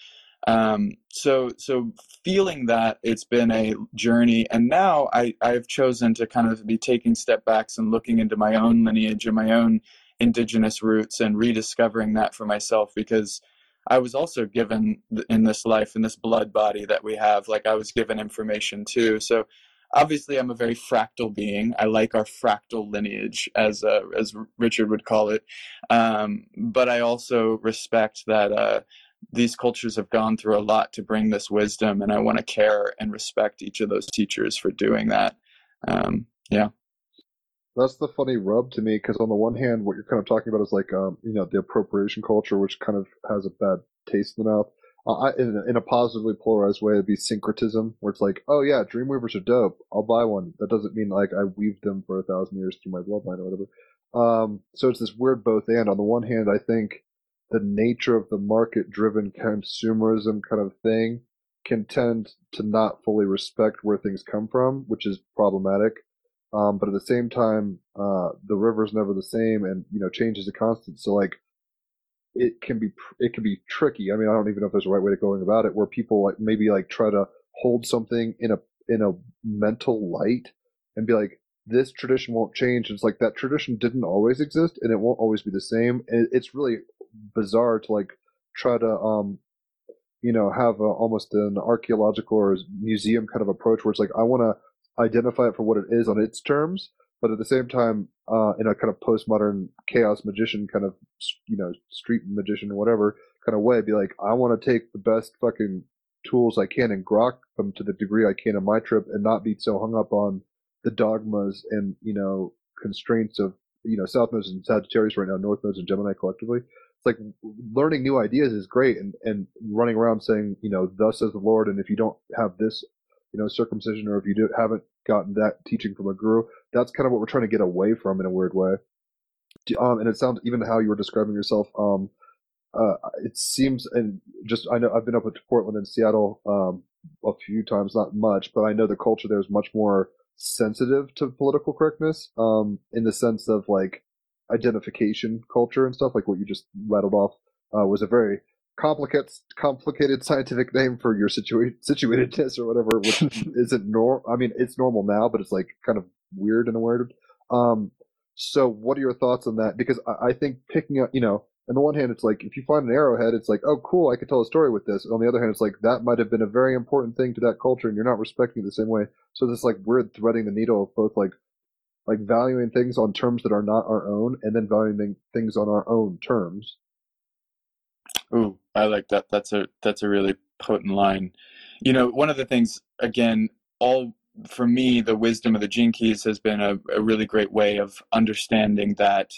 Um, so so feeling that it's been a journey, and now I I've chosen to kind of be taking step backs and looking into my own lineage and my own indigenous roots and rediscovering that for myself because I was also given in this life in this blood body that we have like I was given information too so obviously I'm a very fractal being. I like our fractal lineage, as uh, as Richard would call it. Um, but I also respect that uh, these cultures have gone through a lot to bring this wisdom, and I want to care and respect each of those teachers for doing that. Um, yeah. That's the funny rub to me because on the one hand, what you're kind of talking about is like, um, you know, the appropriation culture, which kind of has a bad taste in the mouth uh, in, in a positively polarized way, it'd be syncretism, where it's like, oh yeah, Dreamweavers are dope. I'll buy one. That doesn't mean like I weaved them for a thousand years through my bloodline or whatever. Um, so it's this weird both and. On the one hand, I think the nature of the market-driven consumerism kind of thing can tend to not fully respect where things come from, which is problematic. Um, but at the same time, uh, the river's never the same, and you know, change is a constant. So like it can be it can be tricky. I mean, I don't even know if there's a right way to going about it, where people like maybe like try to hold something in a in a mental light and be like, this tradition won't change. It's like that tradition didn't always exist, and it won't always be the same. And it's really bizarre to like try to um you know have a, almost an archaeological or museum kind of approach where it's like I want to identify it for what it is on its terms but at the same time, uh, in a kind of postmodern chaos magician kind of, you know, street magician or whatever kind of way, be like, I want to take the best fucking tools I can and grok them to the degree I can in my trip and not be so hung up on the dogmas and, you know, constraints of, you know, South Nodes and Sagittarius right now, North Nodes and Gemini collectively. It's like learning new ideas is great and, and running around saying, you know, thus says the Lord. And if you don't have this, you know, circumcision or if you do, haven't gotten that teaching from a guru, that's kind of what we're trying to get away from in a weird way. Um, and it sounds even how you were describing yourself. Um, uh, it seems, and just I know I've been up to Portland and Seattle um, a few times, not much, but I know the culture there is much more sensitive to political correctness um, in the sense of like identification culture and stuff, like what you just rattled off uh, was a very complicated complicated scientific name for your situa- situatedness or whatever, which <laughs> isn't normal. I mean, it's normal now, but it's like kind of weird in a word. Um, so what are your thoughts on that? Because I, I think picking up, you know, on the one hand, it's like if you find an arrowhead, it's like, oh, cool, I could tell a story with this. And on the other hand, it's like that might have been a very important thing to that culture, and you're not respecting it the same way. So this like weird threading the needle of both like like valuing things on terms that are not our own, and then valuing things on our own terms. Ooh, I like that. That's a that's a really potent line. You know, one of the things again, all for me, the wisdom of the gene keys has been a, a really great way of understanding that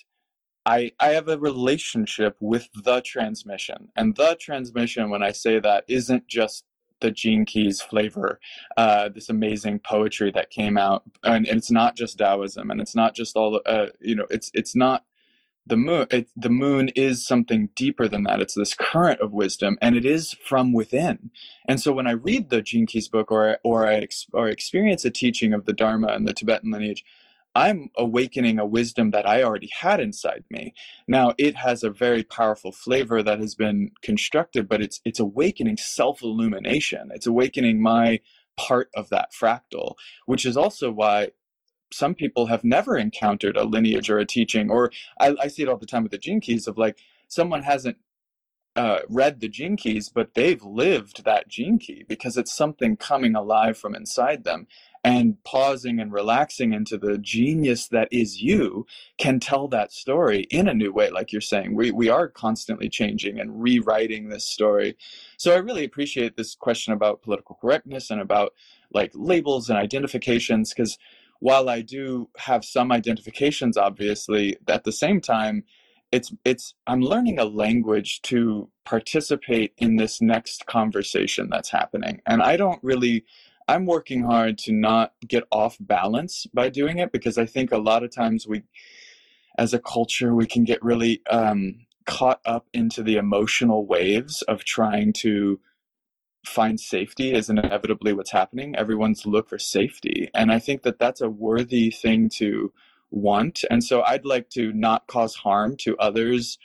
I, I have a relationship with the transmission. And the transmission, when I say that, isn't just the Gene Keys flavor, uh, this amazing poetry that came out. And, and, it's not just Taoism and it's not just all, uh, you know, it's, it's not the moon. It, the moon is something deeper than that. It's this current of wisdom and it is from within. And so when I read the Gene Keys book or, or I, or experience a teaching of the Dharma and the Tibetan lineage, I'm awakening a wisdom that I already had inside me. Now it has a very powerful flavor that has been constructed, but it's it's awakening self-illumination. It's awakening my part of that fractal, which is also why some people have never encountered a lineage or a teaching, or I, I see it all the time with the gene keys of like someone hasn't uh, read the gene keys, but they've lived that gene key because it's something coming alive from inside them and pausing and relaxing into the genius that is you can tell that story in a new way like you're saying. We, we are constantly changing and rewriting this story. So i really appreciate this question about political correctness and about like labels and identifications because while i do have some identifications obviously at the same time it's it's i'm learning a language to participate in this next conversation that's happening. And i don't really I'm working hard to not get off balance by doing it because I think a lot of times we, as a culture, we can get really um, caught up into the emotional waves of trying to find safety is inevitably what's happening. Everyone's look for safety. And I think that that's a worthy thing to want. And so I'd like to not cause harm to others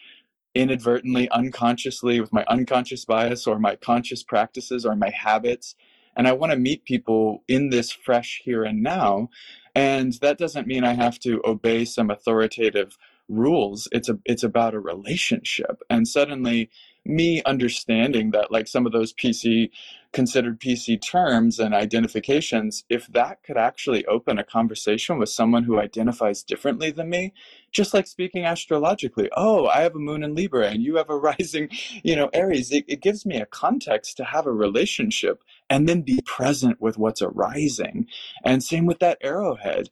inadvertently, unconsciously, with my unconscious bias or my conscious practices or my habits and I want to meet people in this fresh here and now. And that doesn't mean I have to obey some authoritative rules. It's a it's about a relationship. And suddenly me understanding that like some of those PC considered PC terms and identifications, if that could actually open a conversation with someone who identifies differently than me, just like speaking astrologically, oh, I have a moon in Libra and you have a <laughs> rising, you know, Aries, it, it gives me a context to have a relationship and then be present with what's arising. And same with that arrowhead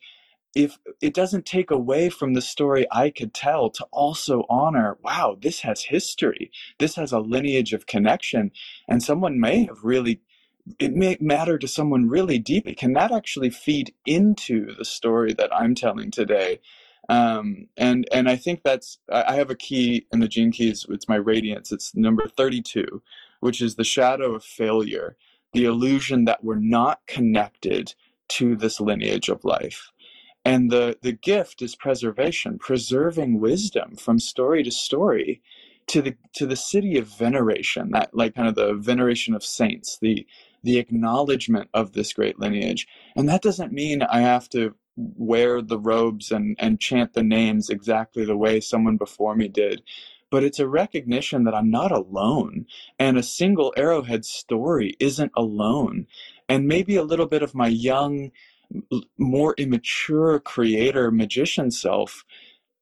if it doesn't take away from the story I could tell to also honor, wow, this has history. This has a lineage of connection. And someone may have really, it may matter to someone really deeply. Can that actually feed into the story that I'm telling today? Um, and, and I think that's, I have a key in the gene keys. It's my radiance. It's number 32, which is the shadow of failure, the illusion that we're not connected to this lineage of life and the the gift is preservation preserving wisdom from story to story to the to the Siddhi of veneration that like kind of the veneration of saints the the acknowledgement of this great lineage. And that doesn't mean i have to wear the robes and and chant the names exactly the way someone before me did but it's a recognition that i'm not alone and a single arrowhead story isn't alone. And maybe a little bit of my young more immature creator magician self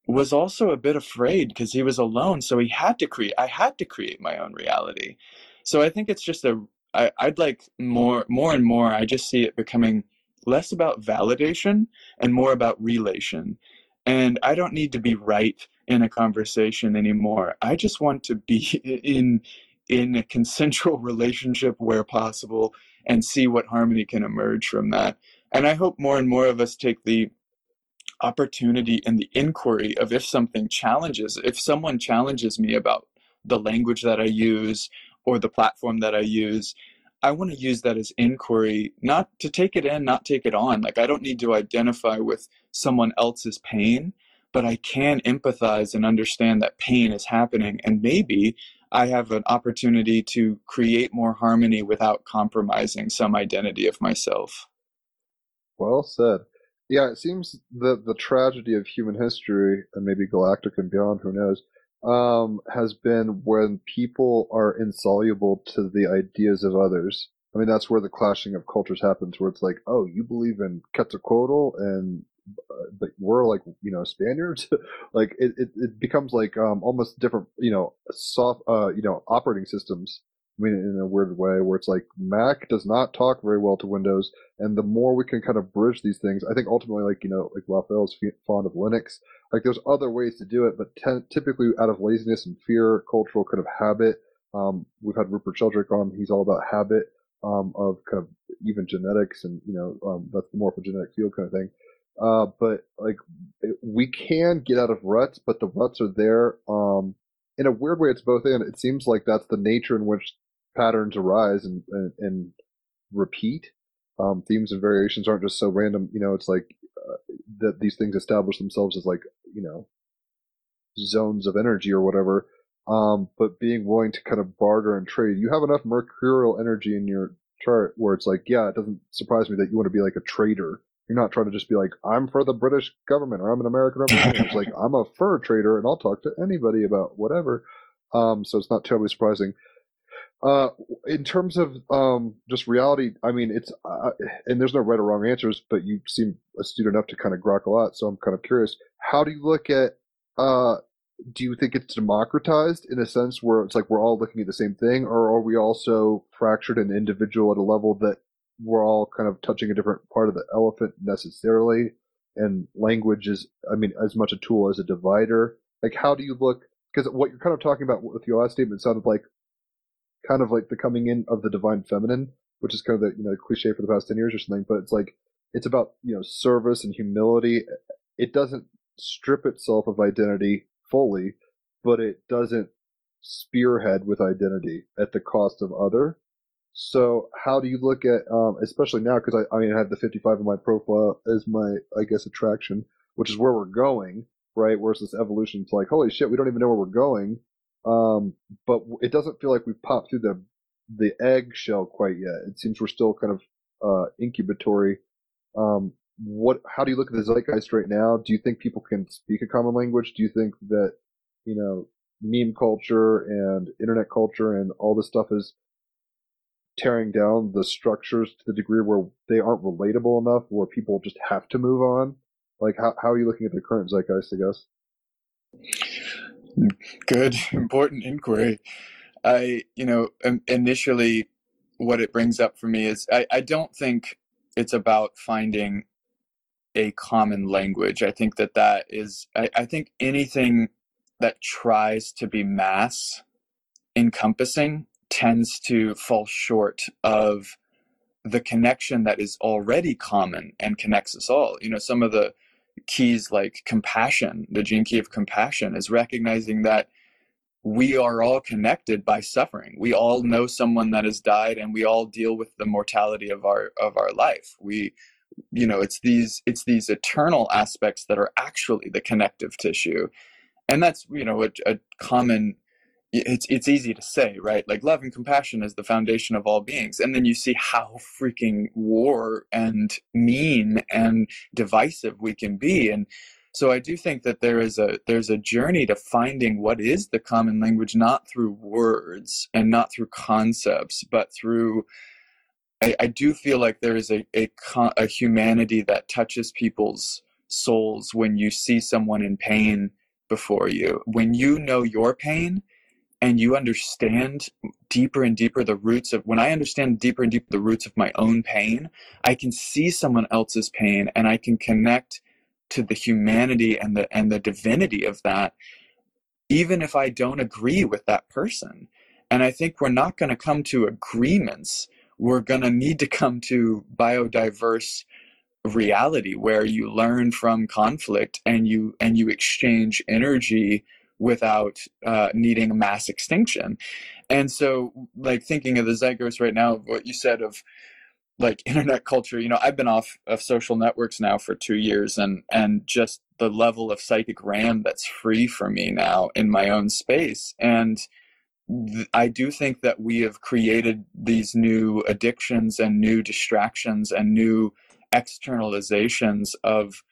was also a bit afraid because he was alone so he had to create i had to create my own reality. So i think it's just a I, i'd like more more and more i just see it becoming less about validation and more about relation. And i don't need to be right in a conversation anymore. I just want to be <laughs> in in a consensual <laughs> relationship where possible and see what harmony can emerge from that and I hope more and more of us take the opportunity and the inquiry of if something challenges, if someone challenges me about the language that I use or the platform that I use, I want to use that as inquiry, not to take it in, not take it on. Like, I don't need to identify with someone else's pain, but I can empathize and understand that pain is happening. And maybe I have an opportunity to create more harmony without compromising some identity of myself. Well said. Yeah, it seems that the tragedy of human history, and maybe galactic and beyond, who knows, um, has been when people are insoluble to the ideas of others. I mean, that's where the clashing of cultures happens, where it's like, oh, you believe in Quetzalcoatl, and uh, but we're like, you know, Spaniards. <laughs> like it, it, it becomes like um, almost different, you know, soft, uh, you know, operating systems I mean, in a weird way, where it's like Mac does not talk very well to Windows, and the more we can kind of bridge these things, I think ultimately, like you know, like Raphael's fond of Linux. Like there's other ways to do it, but typically out of laziness and fear, cultural kind of habit. Um, we've had Rupert Sheldrake on; he's all about habit um, of kind of even genetics, and you know, um, that's the morphogenetic field kind of thing. Uh, but like it, we can get out of ruts, but the ruts are there. Um, in a weird way, it's both in. It seems like that's the nature in which patterns arise and, and, and repeat. Um, themes and variations aren't just so random. You know, it's like uh, that these things establish themselves as like, you know, zones of energy or whatever. Um, but being willing to kind of barter and trade. You have enough mercurial energy in your chart where it's like, yeah, it doesn't surprise me that you want to be like a trader. You're not trying to just be like, I'm for the British government or I'm an American <laughs> representative. it's like, I'm a fur trader and I'll talk to anybody about whatever. Um, so it's not terribly surprising. Uh, in terms of um, just reality, I mean, it's uh, and there's no right or wrong answers, but you seem astute enough to kind of grok a lot. So I'm kind of curious. How do you look at? Uh, do you think it's democratized in a sense where it's like we're all looking at the same thing, or are we also fractured and individual at a level that we're all kind of touching a different part of the elephant necessarily? And language is, I mean, as much a tool as a divider. Like, how do you look? Because what you're kind of talking about with your last statement sounded like kind of like the coming in of the divine feminine, which is kind of the you know cliche for the past ten years or something. But it's like it's about you know service and humility. It doesn't strip itself of identity fully, but it doesn't spearhead with identity at the cost of other. So how do you look at, um, especially now, because I, I mean, I have the 55 in my profile as my, I guess, attraction, which is where we're going, right? Where's this evolution? It's like, holy shit, we don't even know where we're going. Um, but it doesn't feel like we've popped through the the eggshell quite yet. It seems we're still kind of uh, incubatory. Um, what? How do you look at the zeitgeist right now? Do you think people can speak a common language? Do you think that you know meme culture and internet culture and all this stuff is tearing down the structures to the degree where they aren't relatable enough, where people just have to move on? Like, how how are you looking at the current zeitgeist? I guess. Good, important inquiry. I, you know, initially, what it brings up for me is I, I don't think it's about finding a common language. I think that that is, I, I think anything that tries to be mass encompassing tends to fall short of the connection that is already common and connects us all. You know, some of the keys like compassion, the gene key of compassion, is recognizing that we are all connected by suffering. We all know someone that has died and we all deal with the mortality of our of our life. We you know, it's these it's these eternal aspects that are actually the connective tissue. And that's, you know, a, a common it's it's easy to say, right? Like love and compassion is the foundation of all beings. And then you see how freaking war and mean and divisive we can be. And so I do think that there is a there's a journey to finding what is the common language, not through words and not through concepts, but through I, I do feel like there is a, a, a humanity that touches people's souls when you see someone in pain before you. When you know your pain, and you understand deeper and deeper the roots of when i understand deeper and deeper the roots of my own pain i can see someone else's pain and i can connect to the humanity and the and the divinity of that even if i don't agree with that person. And i think we're not going to come to agreements. We're going to need to come to biodiverse reality where you learn from conflict and you and you exchange energy without uh, needing mass extinction. And so, like thinking of the zeitgeist right now, what you said of like <laughs> internet culture, you know, I've been off of social networks now for two years, and and just the level of psychic RAM that's free for me now in my own space, and I do think that we have created these new addictions and new distractions and new externalizations of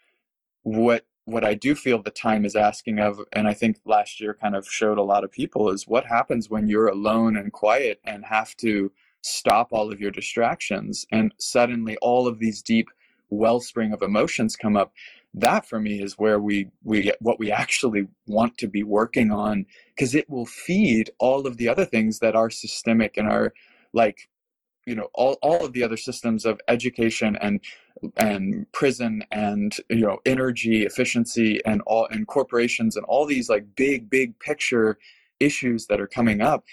what what I do feel the time is asking of, and I think last year kind of showed a lot of people, is what happens when you're alone and quiet and have to stop all of your distractions, and suddenly all of these deep wellspring of emotions come up. that for me is where we we get what we actually want to be working on because it will feed all of the other things that are systemic and are like you know all, all of the other systems of education and and prison and you know energy efficiency and all and corporations and all these like big big picture issues that are coming up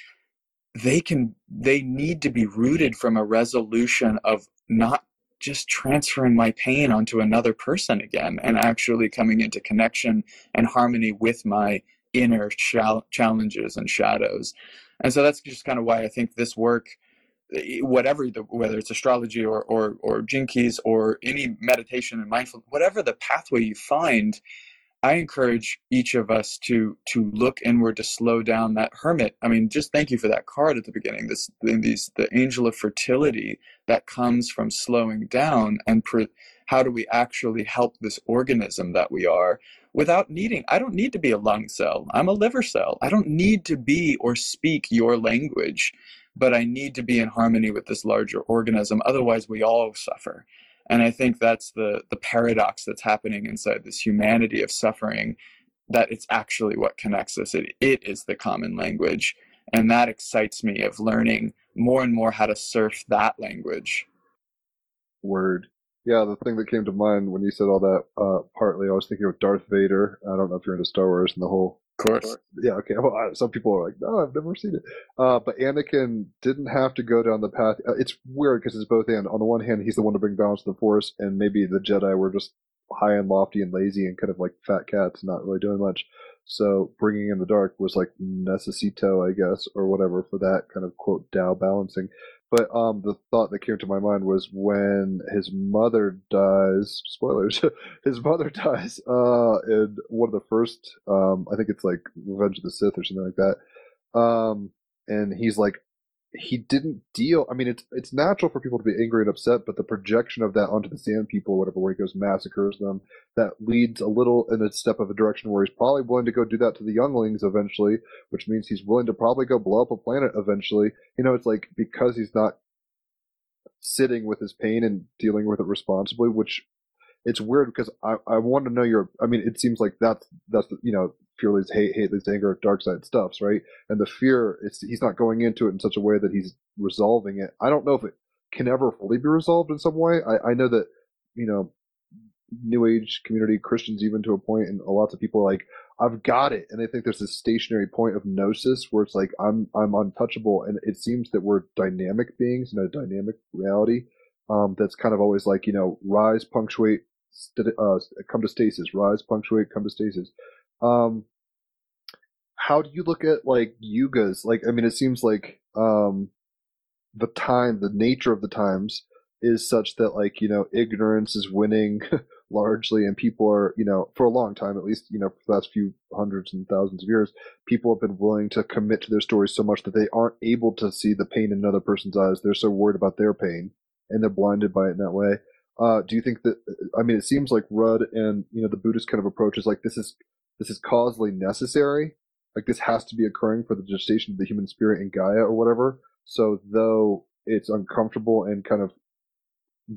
they can they need to be rooted from a resolution of not just transferring my pain onto another person again and actually coming into connection and harmony with my inner challenges and shadows. And so that's just kind of why i think this work whatever the, whether it's astrology or or or keys or any meditation and mindfulness whatever the pathway you find I encourage each of us to to look inward to slow down that hermit. I mean, just thank you for that card at the beginning. This these the angel of fertility that comes from slowing down and pre, how do we actually help this organism that we are without needing I don't need to be a lung cell. I'm a liver cell. I don't need to be or speak your language, but I need to be in harmony with this larger organism. Otherwise, we all suffer. And i think that's the the paradox that's happening inside this humanity of suffering that it's actually what connects us. It, it is the common language. And that excites me of learning more and more how to surf that language. Word. Yeah the thing that came to mind when you said all that uh, partly i was thinking of darth vader. I don't know if you're into star wars and the whole course. Yeah, okay. Well, some people are like, no, I've never seen it. Uh, but Anakin didn't have to go down the path. Uh, it's weird because it's both and. On the one hand, he's the one to bring balance to the Force, and maybe the Jedi were just high and lofty and lazy and kind of like fat cats, not really doing much. So bringing in the dark was like necessito, I guess, or whatever for that kind of quote Tao balancing. But um, the thought that came to my mind was when his mother dies. Spoilers. <laughs> his mother <laughs> dies uh, in one of the first. Um, I think it's like Revenge of the Sith or something like that. Um, and he's like, he didn't deal. I mean, it's it's natural for people to be angry and upset, but the projection of that onto the Sand People, whatever, where he goes massacres them, that leads a little in a step of a direction where he's probably willing to go do that to the younglings eventually, which means he's willing to probably go blow up a planet eventually. You know, it's like because he's not sitting with his pain and dealing with it responsibly, which it's weird because I, I want to know your. I mean, it seems like that's that's you know purely hate, hate, this anger, dark side stuffs, right? And the fear, it's he's not going into it in such a way that he's resolving it. I don't know if it can ever fully be resolved in some way. I, I know that you know new age community christians even to a point and lots of people like i've got it and they think there's this stationary point of gnosis where it's like i'm i'm untouchable and it seems that we're dynamic beings in a dynamic reality um, that's kind of always like you know rise punctuate st- uh, come to stasis rise punctuate come to stasis um, how do you look at like yugas? Like, I mean, it seems like um, the time, the nature of the times is such that like you know ignorance is winning <laughs> largely and people are you know for a long time at least you know for the last few hundreds and thousands of years people have been willing to commit to their stories so much that they aren't able to see the pain in another person's eyes they're so worried about their pain and they're blinded by it in that way uh, do you think that i mean it seems like rudd and you know the buddhist kind of approach is like this is this is causally necessary. Like this has to be occurring for the gestation of the human spirit in Gaia or whatever. So though it's uncomfortable and kind of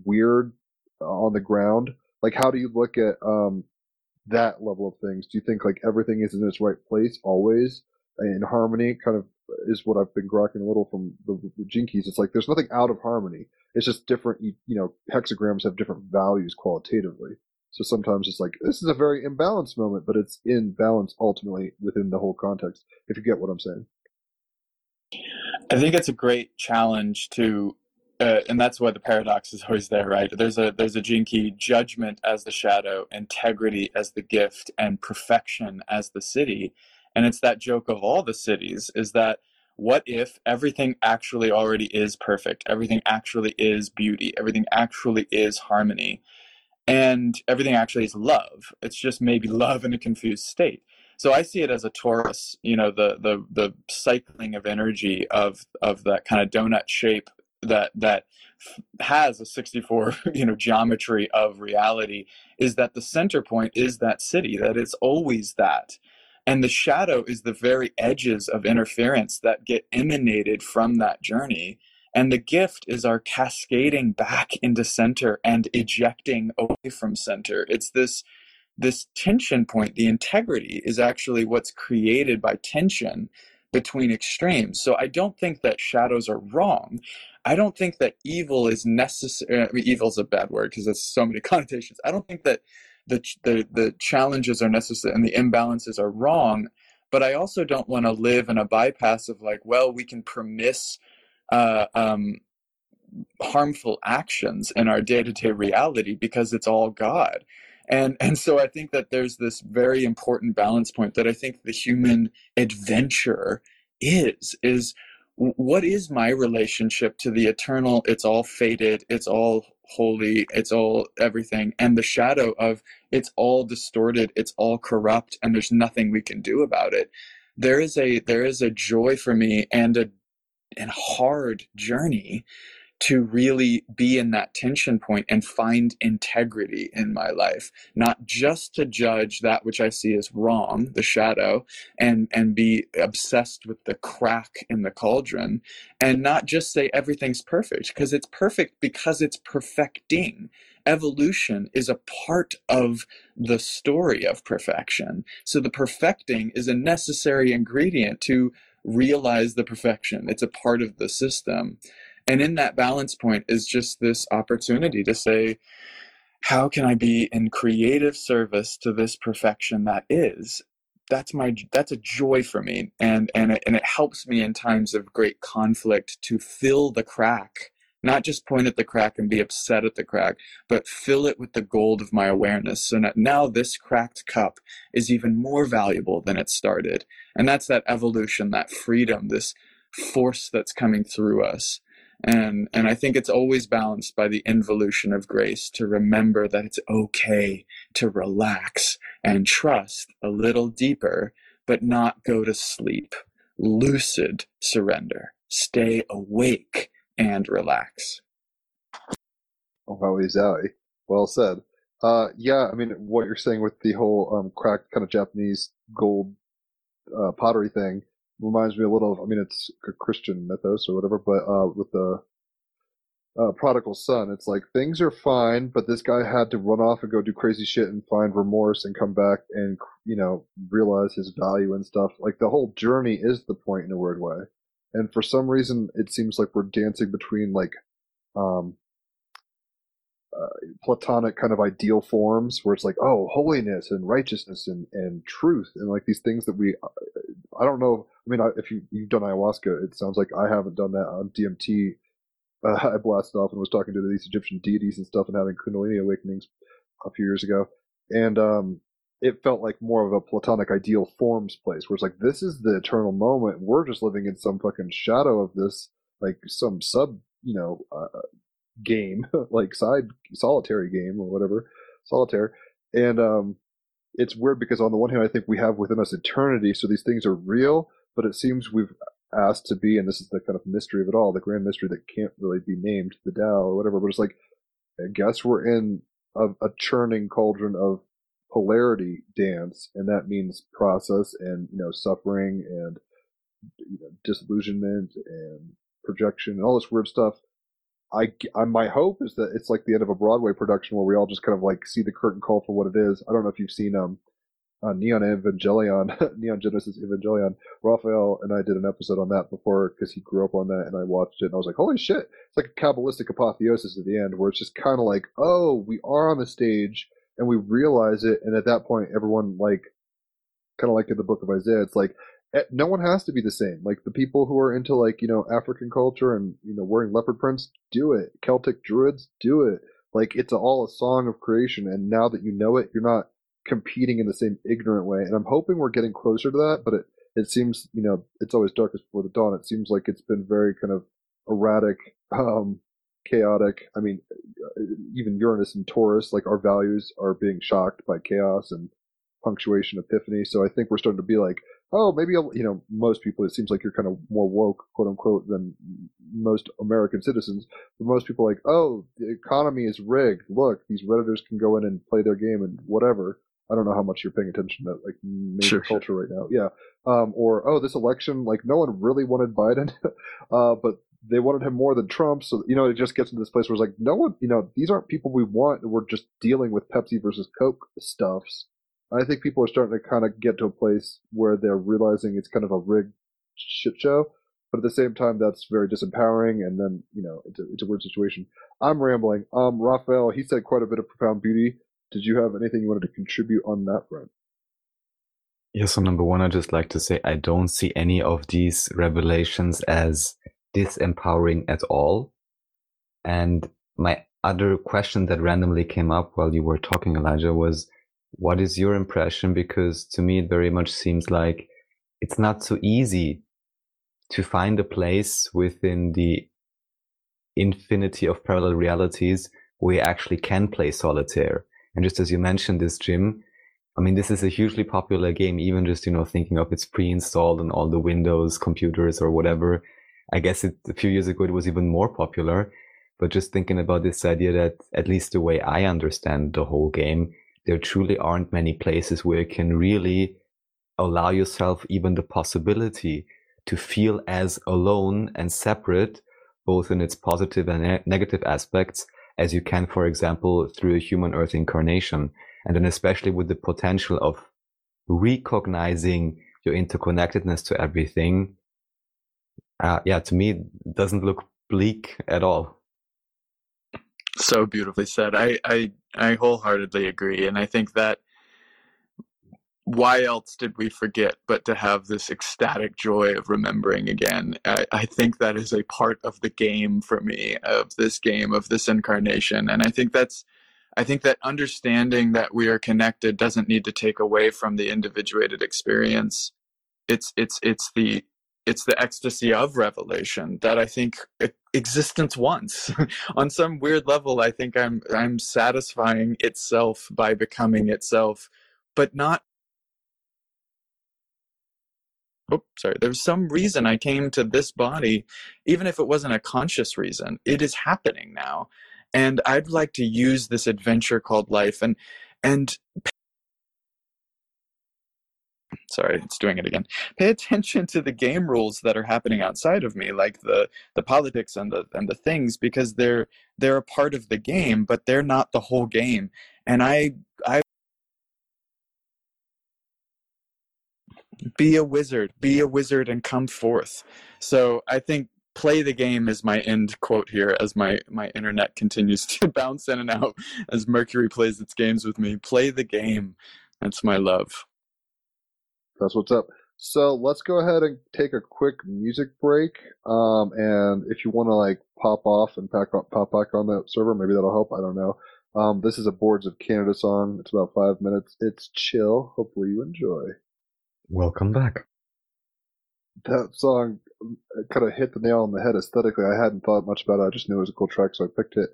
weird uh, on the ground, like how do you look at um, that level of things? Do you think like everything is in its right place always uh, in harmony? Kind of uh, is what I've been grokking a little from the, the Keys. It's like there's nothing out of harmony. It's just different. You, you know, hexagrams have different values qualitatively. So sometimes it's like, this is a very imbalanced moment, but it's in balance ultimately within the whole context, if you get what I'm saying. I think it's a great challenge to, uh, and that's why the paradox is always there, right? There's a there's a gene key judgment as the shadow, integrity as the gift, and perfection as the Siddhi, and it's that joke of all the Siddhis is that what if everything actually already is perfect, everything actually is beauty, everything actually is harmony, and everything actually is love. It's just maybe love in a confused state. So i see it as a torus you know the the the cycling of energy of of that kind of donut shape that that has a 64 <laughs> you know geometry of reality is that the center point is that Siddhi that it's always that. And the shadow is the very edges of interference that get emanated from that journey and the gift is our cascading back into center and ejecting away from center. It's this this tension point, the integrity, is actually what's created by tension between extremes. So I don't think that shadows are wrong. I don't think that evil is necessary. I mean, evil is a bad word because there's so many <laughs> connotations. I don't think that the, the the challenges are necessary and the imbalances are wrong. But I also don't want to live in a bypass of like, well, we can permiss uh, um, harmful actions in our day-to-day reality because it's all God. And and so I think that there's this very important balance point that I think the human adventure is is what is my relationship to the eternal? It's all faded it's all holy it's all everything. And the shadow of it's all distorted it's all corrupt and there's nothing we can do about it. There is a there is a joy for me and a and hard journey to really be in that tension point and find integrity in my life. Not just to judge that which i see as wrong the shadow and and be obsessed with the crack in the cauldron and not just say everything's perfect because it's perfect because it's perfecting. Evolution is a part of the story of perfection. So the perfecting is a necessary ingredient to realize the perfection it's a part of the system and in that balance point is just this opportunity to say, how can I be in creative service to this perfection that is? That's my that's a joy for me, and and it, and it helps me in times of great conflict to fill the crack, not just point at the crack and be upset at the crack, but fill it with the gold of my awareness. So now this cracked cup is even more valuable than it started, and that's that evolution, that freedom, this force that's coming through us. And and i think it's always balanced by the involution of grace to remember that it's okay to relax and trust a little deeper but not go to sleep. Lucid surrender. Stay awake and relax oh wowie zowie well said uh yeah i mean what you're saying with the whole um cracked kind of japanese gold uh, pottery thing reminds me a little of, I mean, it's a Christian mythos or whatever, but uh, with the uh, prodigal son, it's like things are fine, but this guy had to run off and go do crazy shit and find remorse and come back and, you know, realize his value and stuff. Like the whole journey is the point in a weird way. And for some reason, it seems like we're dancing between like, um, uh, platonic kind of ideal forms where it's like oh holiness and righteousness and, and truth and like these things that we i don't know i mean if you, you've done ayahuasca it sounds like i haven't done that on dmt uh, <laughs> i blasted off and was talking to these egyptian deities and stuff and having kundalini awakenings a few years ago. And um it felt like more of a platonic ideal forms place where it's like this is the eternal moment we're just living in some fucking shadow of this like some sub you know uh, game, <laughs> like side solitary game or whatever, solitaire. And um, it's weird because on the one hand, I think we have within us eternity, so these things are real, but it seems we've asked to be, and this is the kind of mystery of it all, the grand mystery that can't really be named, the Tao or whatever. But it's like, I guess we're in a, a churning cauldron of polarity dance, and that means process and you know suffering and you know, disillusionment and projection and all this weird stuff I, I, my hope is that it's like the end of a Broadway production where we all just kind of like see the curtain call for what it is. I don't know if you've seen um uh, Neon Evangelion, <laughs> Neon Genesis Evangelion. Raphael and I did an episode on that before because he grew up on that, and I watched it and I was like, holy shit! It's like a kabbalistic apotheosis at the end where it's just kind of like, oh, we are on the stage and we realize it, and at that point, everyone like kind of like in the book of Isaiah, it's like Eh, no one has to be the same. Like the people who are into like you know African culture and you know wearing leopard prints, do it. Celtic druids, do it. Like it's all a song of creation, and now that you know it, you're not competing in the same ignorant way. And I'm hoping we're getting closer to that, but it it seems you know it's always darkest before the dawn. It seems like it's been very kind of erratic, um, chaotic. I mean, uh, even Uranus and Taurus, like our values are being shocked by chaos and punctuation epiphany. So I think we're starting to be like, oh, maybe you know, most people. It seems like you're kind of more woke, quote unquote, than most American citizens. But most people are like, oh, the economy is rigged. Look, these redditors can go in and play their game and whatever. I don't know how much you're paying attention to like major sure, culture right now. Yeah. Um, or oh, this election, like no one really wanted Biden, <laughs> uh, but they wanted him more than Trump. So you know, it just gets into this place where it's like, no one, you know, these aren't people we want. We're just dealing with Pepsi versus Coke stuffs. I think people are starting to kind of get to a place where they're realizing it's kind of a rigged shit show. But at the same time, that's very disempowering, and then you know it's a, it's a weird situation. I'm rambling. Um, Raphael, he said quite a bit of profound beauty. Did you have anything you wanted to contribute on that front? Yeah, so number one, I just like to say I don't see any of these revelations as disempowering at all. And my other question that randomly came up while you were talking, Elijah, was what is your impression? Because to me, it very much seems like it's not so easy to find a place within the infinity of parallel realities where you actually can play solitaire. And just as you mentioned this, Jim, I mean, this is a hugely popular game, even just, you know, thinking of it's pre-installed on all the Windows computers or whatever. I guess it, a few years ago, it was even more popular. But just thinking about this idea that at least the way I understand the whole game, there truly aren't many places where you can really allow yourself even the possibility to feel as alone and separate, both in its positive and ne- negative aspects, as you can, for example, through a human earth incarnation. And then especially with the potential of recognizing your interconnectedness to everything. Uh, yeah, to me, it doesn't look bleak at all. So beautifully said. I, I I wholeheartedly agree, and I think that why else did we forget but to have this ecstatic joy of remembering again? I, I think that is a part of the game for me, of this game, of this incarnation, and I think that's I think that understanding that we are connected doesn't need to take away from the individuated experience. It's it's it's the it's the ecstasy of revelation that I think existence wants. <laughs> On some weird level, I think I'm I'm satisfying itself by becoming itself, but not. Oh, sorry. There's some reason I came to this body, even if it wasn't a conscious reason. It is happening now, and I'd like to use this adventure called life and and sorry it's doing it again. Pay attention to the game rules that are happening outside of me like the the politics and the and the things because they're they're a part of the game but they're not the whole game. And i i be a wizard be a wizard and come forth. So i think play the game is my end quote here as my my internet continues <laughs> to bounce in and out as mercury plays its games with me. Play the game. That's my love That's what's up. So let's go ahead and take a quick music break. Um, and if you want to like pop off and pack up, pop back on that server, maybe that'll help. I don't know. Um, this is a Boards of Canada song. It's about five minutes. It's chill. Hopefully you enjoy. Welcome back. That song kind of hit the nail on the head aesthetically. I hadn't thought much about it. I just knew it was a cool track, so I picked it.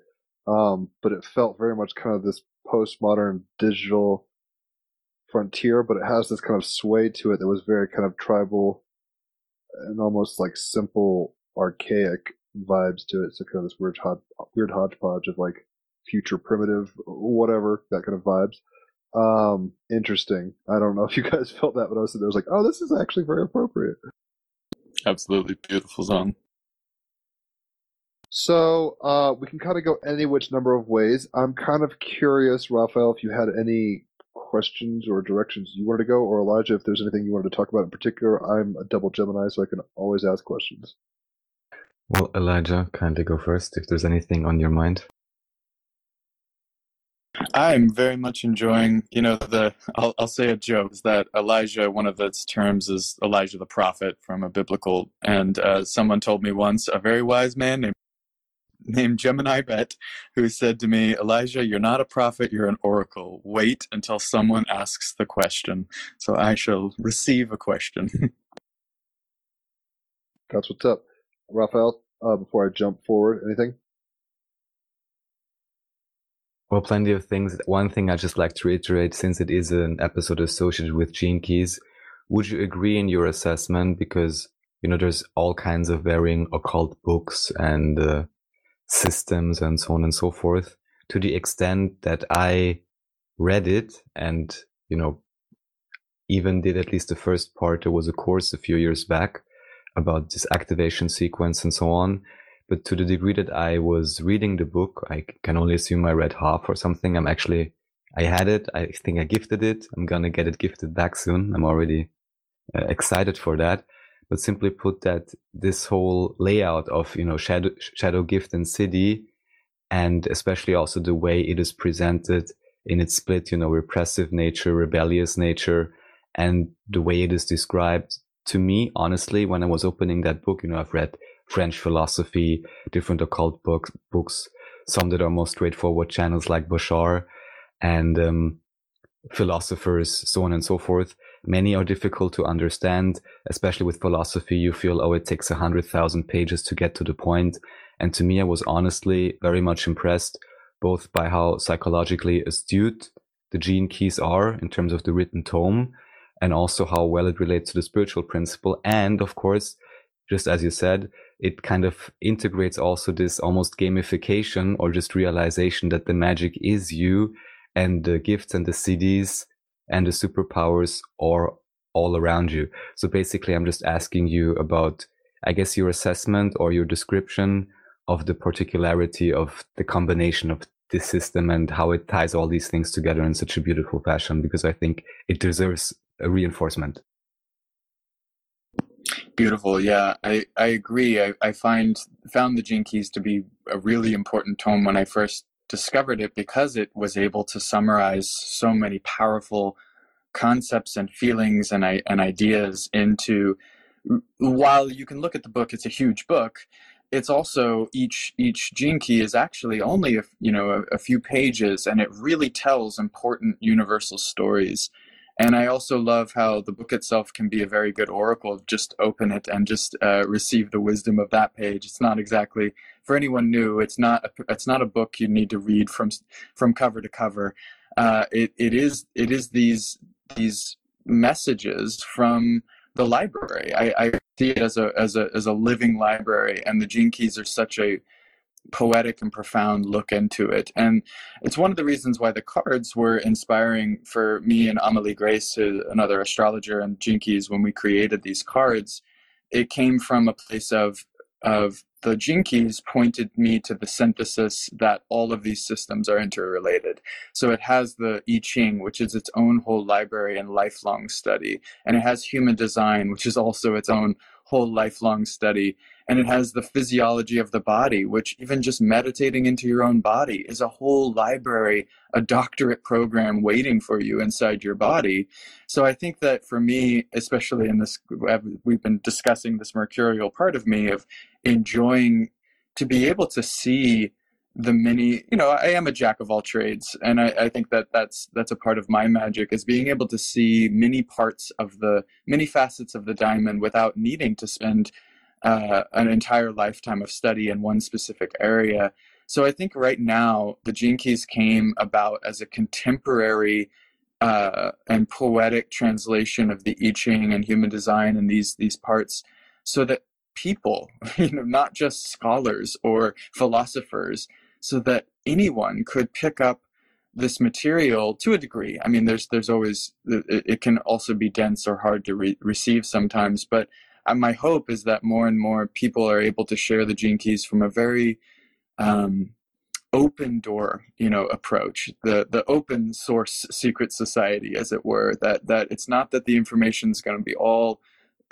Um, but it felt very much kind of this postmodern digital frontier, but it has this kind of sway to it that was very kind of tribal and almost like simple, archaic vibes to it. So kind of this weird, hod- weird hodgepodge of like future primitive, whatever, that kind of vibes. Um, interesting. I don't know if you <laughs> guys felt that, but I was there, I was like, oh, this is actually very appropriate. absolutely beautiful song So uh, we can kind of go any which number of ways. I'm kind of curious, Raphael, if you had any questions or directions you wanted to go, or Elijah, if there's anything you wanted to talk about in particular. I'm a double Gemini, so I can always ask questions. Well, Elijah, kindly go first if there's anything on your mind. I'm very much enjoying, you know, the I'll, I'll say a joke is that Elijah, one of its terms is Elijah the prophet from a biblical, and uh, someone told me once, a very wise man named <laughs> named Gemini Brett, who said to me, Elijah, you're not a prophet, you're an oracle. Wait until someone asks the question. So I shall receive a question. <laughs> That's what's up. Raphael, uh, before I jump forward, anything? Well, plenty of things. One thing I'd just like to reiterate, since it is an episode associated with gene keys, would you agree in your assessment? Because you know, there's all kinds of varying occult books and uh, systems and so on and so forth. To the extent that I read it and you know, even did at least the first part. There was a course a few years back about this activation sequence and so on. But to the degree that I was reading the book, I can only assume I read half or something. I'm actually, I had it. I think I gifted it. I'm going to get it gifted back soon. I'm already uh, excited for that. But simply put that this whole layout of, you know, shadow, shadow gift and siddhi, and especially also the way it is presented in its split, you know, repressive nature, rebellious nature, and the way it is described to me, honestly, when I was opening that book, you know, I've read French philosophy, different occult books, books, some that are more straightforward channels like Bashar and um, philosophers, so on and so forth. Many are difficult to understand, especially with philosophy. You feel, oh, it takes a hundred thousand pages to get to the point. And to me, I was honestly very much impressed both by how psychologically astute the gene keys are in terms of the written tome and also how well it relates to the spiritual principle. And of course, just as you said, it kind of integrates also this almost gamification or just realization that the magic is you and the gifts and the siddhis and the superpowers are all around you. So basically, I'm just asking you about, I guess, your assessment or your description of the particularity of the combination of this system and how it ties all these things together in such a beautiful fashion, because I think it deserves a reinforcement. Beautiful. Yeah, I, I agree. I, I find found the Gene Keys to be a really important tome when I first discovered it because it was able to summarize so many powerful concepts and feelings and and ideas into while you can look at the book it's a huge book it's also each each gene key is actually only a, you know a, a few pages and it really tells important universal stories and I also love how the book itself can be a very good oracle. Just open it and just uh, receive the wisdom of that page. It's not exactly for anyone new. It's not a, it's not a book you need to read from from cover to cover. Uh, it it is it is these these messages from the library. I, I see it as a as a as a living library, and the Gene Keys are such a poetic and profound look into it. And it's one of the reasons why the cards were inspiring for me and Amelie Grace, another astrologer and Keys, when we created these cards. It came from a place of of the Gene Keys pointed me to the synthesis that all of these systems are interrelated. So it has the I Ching, which is its own whole library and lifelong study, and it has human design, which is also its own whole lifelong study and it has the physiology of the body which even just meditating into your own body is a whole library a doctorate program waiting for you inside your body. So i think that for me especially in this we've been discussing this mercurial part of me of enjoying to be able to see the many you know i am a jack of all trades and I, I, think that that's that's a part of my magic is being able to see many parts of the many facets of the diamond without needing to spend uh, an entire lifetime of study in one specific area. So I think right now the Gene Keys came about as a contemporary uh, and poetic translation of the I Ching and human design and these these parts, so that people, <laughs> you know, not just scholars or philosophers, so that anyone could pick up this material to a degree. I mean, there's there's always it, it can also be dense or hard to re- receive sometimes, but my hope is that more and more people are able to share the gene keys from a very um, open door you know approach the the open source secret society as it were that that it's not that the information is going to be all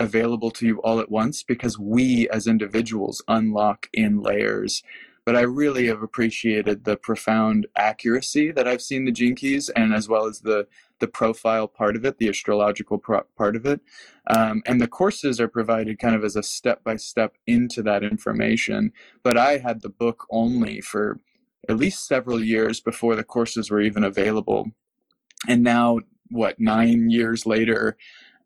available to you all at once because we as individuals unlock in layers. But I really have appreciated the profound accuracy that I've seen the gene keys and as well as the the profile part of it, the astrological pro- part of it. Um, and the courses are provided kind of as a step by step into that information. But I had the book only for at least several years before the courses were even available. And now, what, nine years later,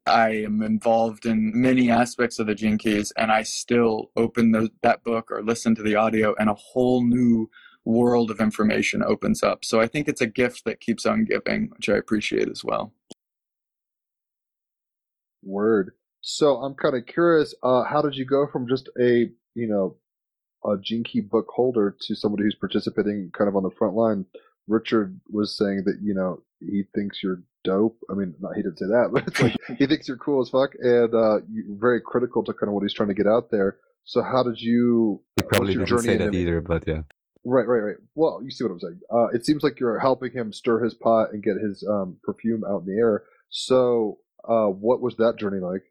I am involved in many aspects of the Gene Keys, and I still open the, that book or listen to the audio, and a whole new world of information opens up. So I think it's a gift that keeps on giving, which I appreciate as well. Word. So I'm kind of curious. Uh, how did you go from just a you know a Gene Key book holder to somebody who's participating kind of on the front line Richard was saying that you know he thinks you're dope. I mean, not he didn't say that, <laughs> but it's like <laughs> he thinks you're cool as fuck, and uh, you're very critical to kind of what he's trying to get out there. So how did you? He probably didn't say that either, but yeah. Right, right, right. Well, you see what I'm saying. Uh, it seems like you're helping him stir his pot and get his um, perfume out in the air. So, uh, what was that journey like?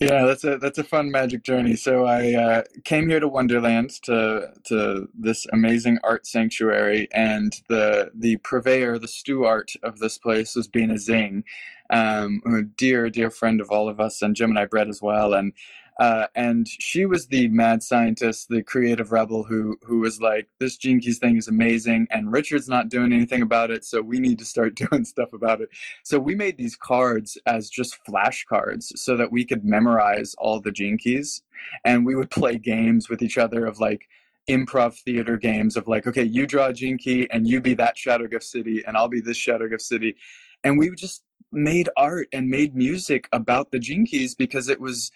Yeah, that's a that's a fun magic journey. So I uh, came here to Wonderland to to this amazing art sanctuary, and the the purveyor, the steward of this place was Bina Zing, um, a dear dear friend of all of us, and Gemini Brett as well, and. Uh, and she was the mad scientist, the creative rebel who who was like, "This Gene Keys thing is amazing, and Richard's not doing anything about it, so we need to start <laughs> doing stuff about it." So we made these cards as just flashcards so that we could memorize all the gene keys and we would play games with each other of like improv theater games of like, okay, you draw a gene key and you be that Shadowgift Siddhi and I'll be this Shadowgift Siddhi. And we just made art and made music about the gene keys because it was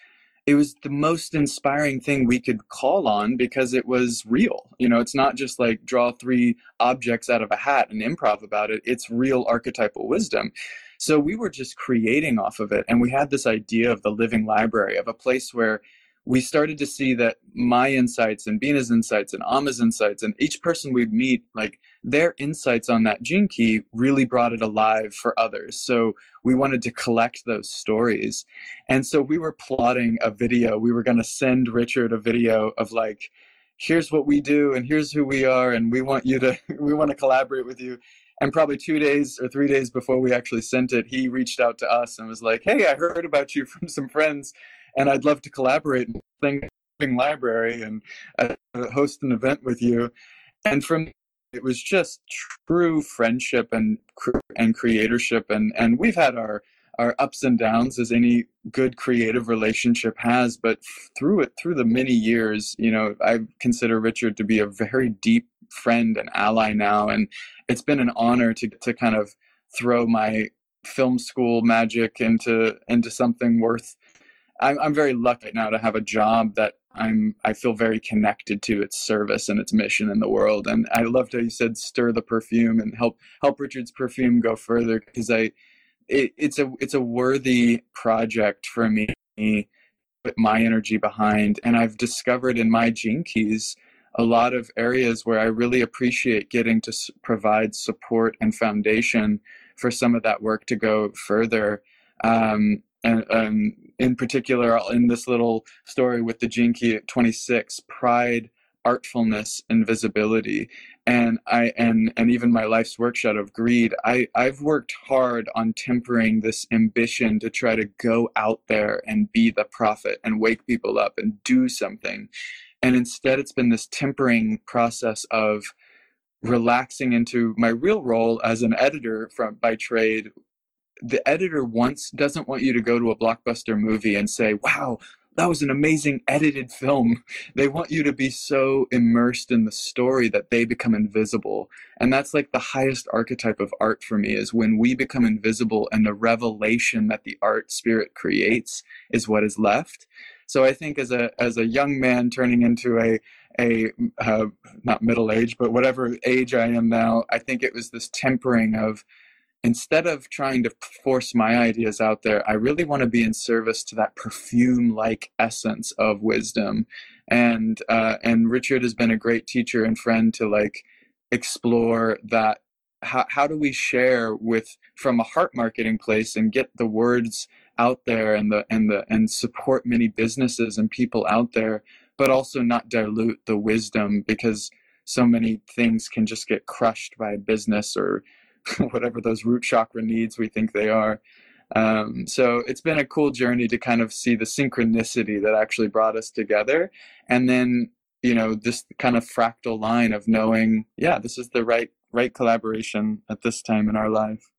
it was the most inspiring thing we could call on because it was real. You know, it's not just like draw three objects out of a hat and improv about it. It's real archetypal wisdom. So we were just creating off of it. And we had this idea of the living library, of a place where we started to see that my insights and Bina's insights and Ama's insights and each person we'd meet, like their insights on that gene key really brought it alive for others. So we wanted to collect those stories. And so we were plotting a video. We were going to send Richard a video of like, here's what we do and here's who we are and we want you to <laughs> we want to collaborate with you and probably two days or three days before we actually sent it he reached out to us and was like hey i heard about you <laughs> from some friends and i'd love to collaborate in library and uh, host an event with you and from it was just true friendship and and creatorship and and we've had our our ups and downs as any good creative relationship has but through it through the many years you know i consider richard to be a very deep friend and ally now and it's been an honor to to kind of throw my film school magic into into something worth i'm, I'm very lucky now to have a job that i'm i feel very connected to its service and its mission in the world. And i loved how you said stir the perfume and help help richard's perfume go further because i it, it's a it's a worthy project for me to put my energy behind. And i've discovered in my gene keys a lot of areas where i really appreciate getting to provide support and foundation for some of that work to go further. Um, and in particular in this little story with the key at 26 pride artfulness and visibility. And i and and even my life's work shadow of greed. I i've worked hard on tempering this ambition to try to go out there and be the prophet and wake people up and do something. And instead it's been this tempering process of relaxing into my real role as an editor from by trade the editor wants doesn't want you to go to a blockbuster movie and say wow that was an amazing edited film. <laughs> They want you to be so immersed in the story that they become invisible. And that's like the highest archetype of art for me is when we become invisible and the revelation that the art spirit creates is what is left. So i think as a as a young man turning into a a uh, not middle age but whatever age i am now i think it was this tempering of instead of trying to force my ideas out there, I really want to be in service to that perfume like essence of wisdom. And uh, and Richard has been a great teacher and friend to like explore that how, how do we share with from a heart marketing place and get the words out there and the and the and support many businesses and people out there but also not dilute the wisdom because so many things can just get crushed by a business or <laughs> whatever those root chakra needs we think they are. Um, so it's been a cool journey to kind of see the synchronicity that actually brought us together. And then, you know, this kind of fractal line of knowing, yeah, this is the right, right collaboration at this time in our life.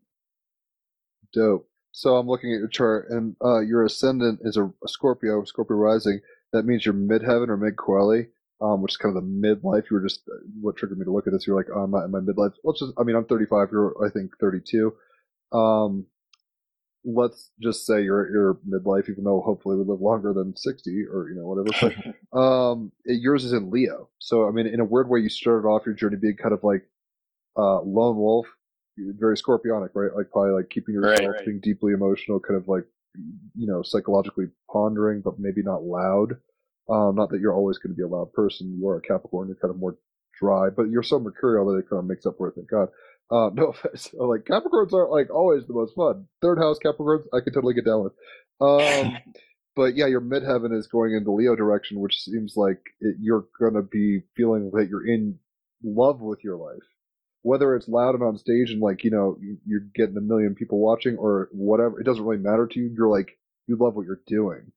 Dope. So I'm looking at your chart, and uh, your ascendant is a, Scorpio, Scorpio rising. That means you're midheaven or mid Coeli, um, which is kind of the midlife. You were just uh, what triggered me to look at this. You're like, oh, I'm not in my midlife. Let's just, I mean, I'm 35. You're, I think, 32. Um, let's just say you're at your midlife, even though hopefully we live longer than 60 or you know whatever. But <laughs> um, yours is in Leo. So I mean, in a weird way, you started off your journey being kind of like uh, lone wolf, very scorpionic, right? Like probably like keeping yourself, Right, right. being deeply emotional, kind of like you know psychologically pondering, but maybe not loud. Um, not that you're always going to be a loud person. You are a Capricorn. You're kind of more dry, but you're so mercurial that it kind of makes up for it. Thank God. Uh, <laughs> no offense. Like Capricorns aren't like always the most fun. Third house Capricorns, I could totally get down with. Um, <laughs> but yeah, your midheaven is going in the Leo direction, which seems like it, you're going to be feeling that you're in love with your life. Whether it's loud and on stage and like, you know, you- you're getting a million people watching or whatever, it doesn't really matter to you. You're like, you love what you're doing.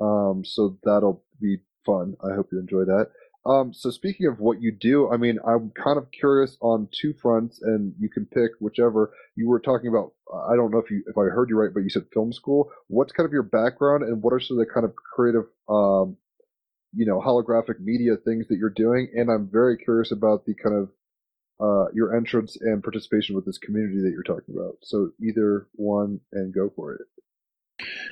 Um, so that'll be fun. I hope you enjoy that. Um, so speaking of what you do, I mean, I'm kind of curious on two fronts, and you can pick whichever. You were talking about. I don't know if you if I heard you right, but you said film school. What's kind of your background, and what are some of the kind of creative, um, you know, holographic media things that you're doing? And I'm very curious about the kind of uh, your entrance and participation with this community that you're talking about. So either one, and go for it.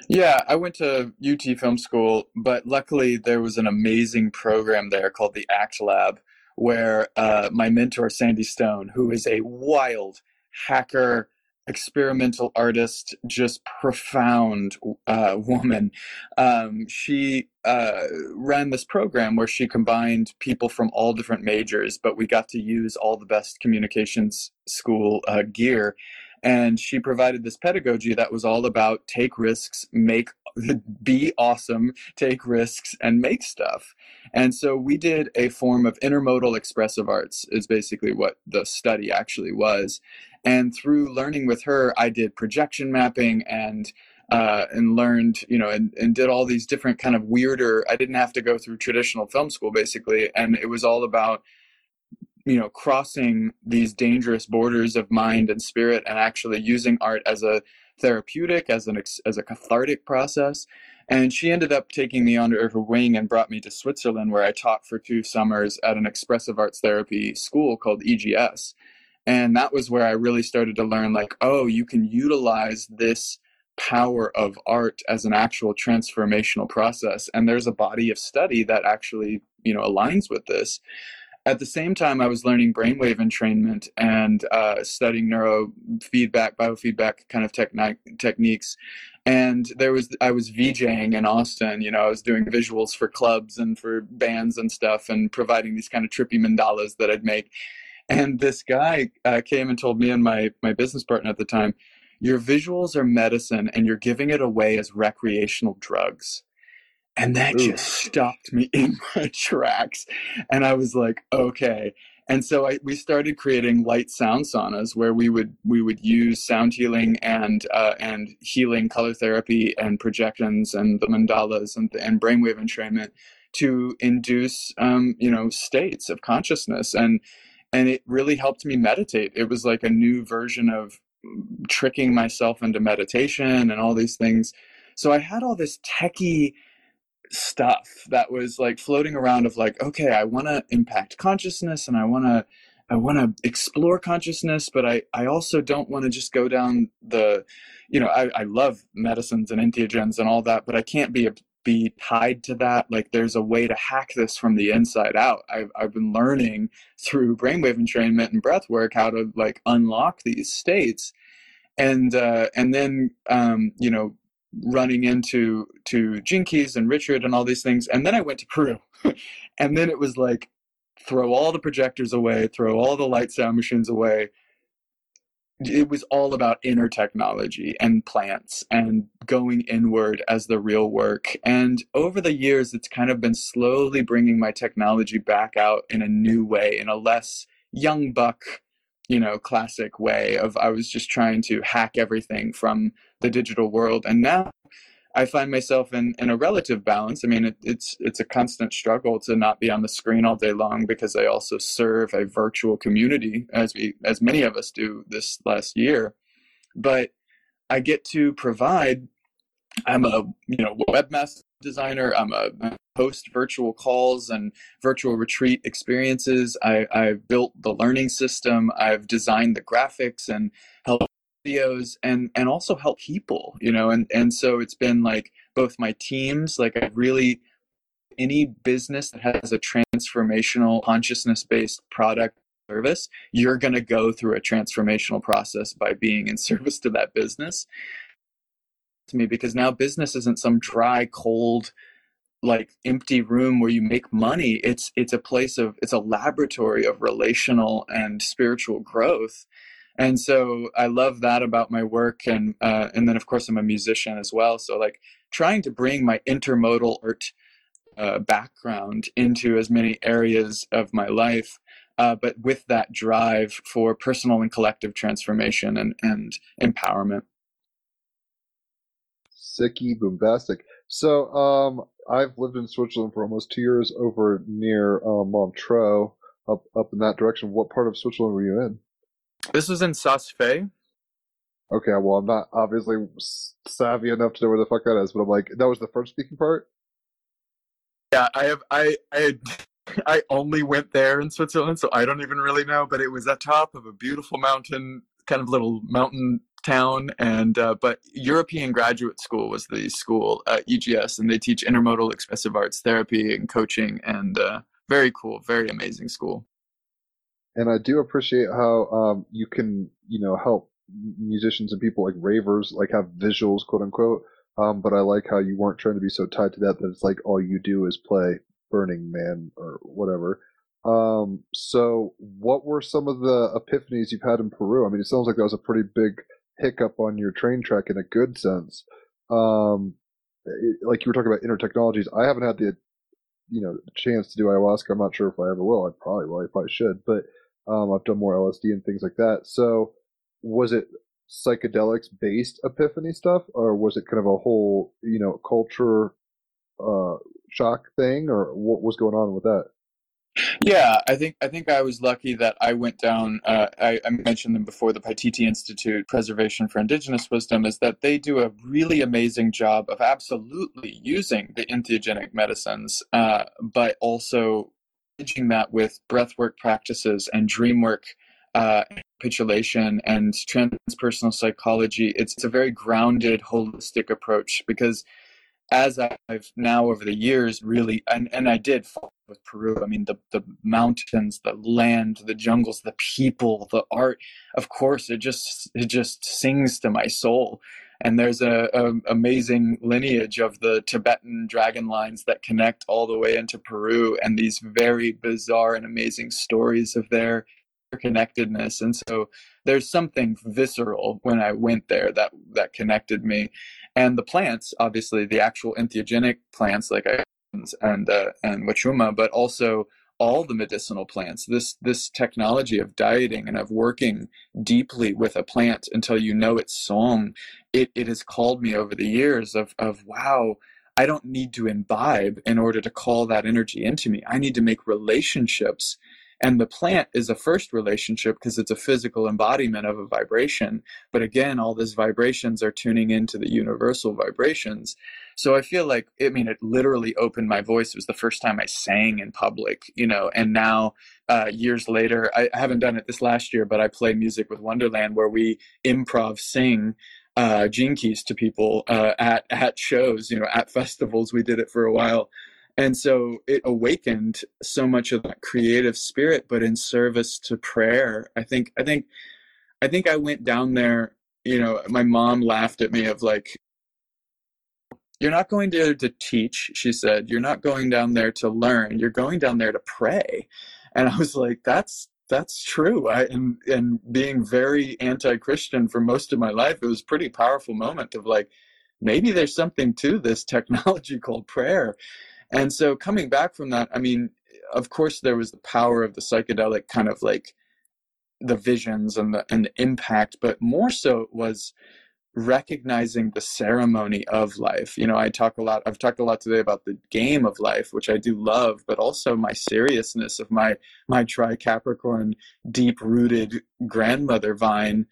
Yeah, I went to UT Film School, but luckily there was an amazing program there called the ACT Lab, where uh, my mentor, Sandy Stone, who is a wild hacker, experimental artist, just profound uh, woman, um, she uh, ran this program where she combined people from all different majors, but we got to use all the best communications school uh, gear and she provided this pedagogy that was all about take risks make <laughs> be awesome take risks and make stuff and so we did a form of intermodal expressive arts is basically what the study actually was and through learning with her i did projection mapping and uh, and learned, you know, and, and did all these different kind of weirder. I didn't have to go through traditional film school basically, and it was all about you know crossing these dangerous borders of mind and spirit and actually using art as a therapeutic as an as a cathartic process. And she ended up taking me under her wing and brought me to Switzerland where I taught for two summers at an expressive arts therapy school called EGS and that was where I really started to learn like oh you can utilize this power of art as an actual transformational process. And there's a body of study that actually you know aligns with this at the same time, I was learning brainwave entrainment and uh, studying neurofeedback, biofeedback kind of techni- techniques. And there was, I was VJing in Austin. You know, I was doing visuals for clubs and for bands and stuff, and providing these kind of trippy mandalas that I'd make. And this guy uh, came and told me and my my business partner at the time, "Your visuals are medicine, and you're giving it away as recreational drugs." And that Ooh. just stopped me <laughs> in my tracks. And I was like, okay. And so I, we started creating light sound saunas where we would we would use sound healing and uh, and healing color therapy and projections and the mandalas and, and brainwave entrainment to induce um, you know states of consciousness and and it really helped me meditate. It was like a new version of tricking myself into meditation and all these things. So I had all this techie stuff that was like floating around of like okay i want to impact consciousness and i want to i want to explore consciousness but i i also don't want to just go down the you know i i love medicines and entheogens and all that but i can't be be tied to that. Like there's a way to hack this from the inside out. I've, I've been learning through brainwave entrainment and breath work how to like unlock these states and uh and then um you know running into to Gene Keys and Richard and all these things. And then I went to Peru. <laughs> and then it was like throw all the projectors away, throw all the light sound machines away. It was all about inner technology and plants and going inward as the real work. And over the years, it's kind of been slowly bringing my technology back out in a new way, in a less young buck, you know, classic way of I was just trying to hack everything from the digital world. And now I find myself in, in a relative balance. I mean, it, it's it's a constant struggle to not be on the screen all day long because I also serve a virtual community, as we as many of us do this last year. But I get to provide. I'm a you know webmaster designer. I'm a host virtual calls and virtual retreat experiences. I, I've built the learning system. I've designed the graphics and helped videos and and also help people you know and and so it's been like both my teams like i really any business that has a transformational consciousness based product service, you're going to go through a transformational process by being in <laughs> service to that business. To me, because now business isn't some dry, cold, like empty room where you make money. It's it's a place of it's a laboratory of relational and spiritual growth. And so I love that about my work, and uh, and then of course I'm a musician as well. So like trying to bring my intermodal art uh, background into as many areas of my life, uh, but with that drive for personal and collective transformation and, and empowerment. Sicky bombastic. So, um, I've lived in Switzerland for almost two years over near uh, Montreux, up up in that direction. What part of Switzerland were you in? This was in Saas-Fee. Okay, well, I'm not obviously savvy enough to know where the fuck that is, but I'm like, that was the French speaking part. Yeah, I have I I <laughs> I only went there in Switzerland, so I don't even really know. But it was at top of a beautiful mountain, kind of little mountain town, and uh, but European Graduate School was the school at EGS, and they teach intermodal expressive arts therapy and coaching, and uh, very cool, very amazing school. And I do appreciate how um, you can, you know, help musicians and people like ravers like have visuals, quote unquote, um, but I like how you weren't trying to be so tied to that that it's like all you do is play Burning Man or whatever. Um, so what were some of the epiphanies you've had in Peru? I mean, it sounds like that was a pretty big hiccup on your train track in a good sense. Um, it, like you were talking about inner technologies. I haven't had the, you know, chance to do ayahuasca. I'm not sure if I ever will. I probably will. I probably should, but, um, I've done more LSD and things like that. So was it psychedelics based epiphany stuff or was it kind of a whole you know culture uh shock thing or what was going on with that yeah i think i think i was lucky that i went down uh, I, I, mentioned them before the paititi institute preservation for indigenous wisdom is that they do a really amazing job of absolutely using the entheogenic medicines uh, but also bridging that with breathwork practices and dream work uh, capitulation and transpersonal psychology. It's, it's a very grounded, holistic approach because as I've now over the years really, and, and I did with Peru, I mean, the, the mountains, the land, the jungles, the people, the art, of course, it just, it just sings to my soul. And there's a, a amazing lineage of the Tibetan dragon lines that connect all the way into Peru and these very bizarre and amazing stories of their connectedness and so there's something visceral when i went there that that connected me and the plants obviously the actual entheogenic plants like I, and uh, and wachuma but also all the medicinal plants this this technology of dieting and of working deeply with a plant until you know its song it, it has called me over the years of of wow I don't need to imbibe in order to call that energy into me. I need to make relationships and the plant is a first relationship because it's a physical embodiment of a vibration. But again, all these vibrations are tuning into the universal vibrations. So I feel like, I mean, it literally opened my voice. It was the first time I sang in public, you know, and now uh, years later, I, I haven't done it this last year, but I play music with Wonderland where we improv sing uh, gene keys to people uh, at at shows, you know, at festivals. We did it for a while, and so it awakened so much of that creative spirit but in service to prayer. I think i think i think i went down there you know my mom laughed at me of like you're not going there to teach she said. You're not going down there to learn. You're going down there to pray. And i was like that's that's true. I, and and being very anti-christian for most of my life it was pretty powerful moment of like maybe there's something to this technology called prayer and so coming back from that, I mean, of course there was the power of the psychedelic kind of like the visions and the and the impact, but more so was recognizing the ceremony of life. You know, I talk a lot I've talked a lot today about the game of life, which I do love, but also my seriousness of my my tri Capricorn deep rooted grandmother vine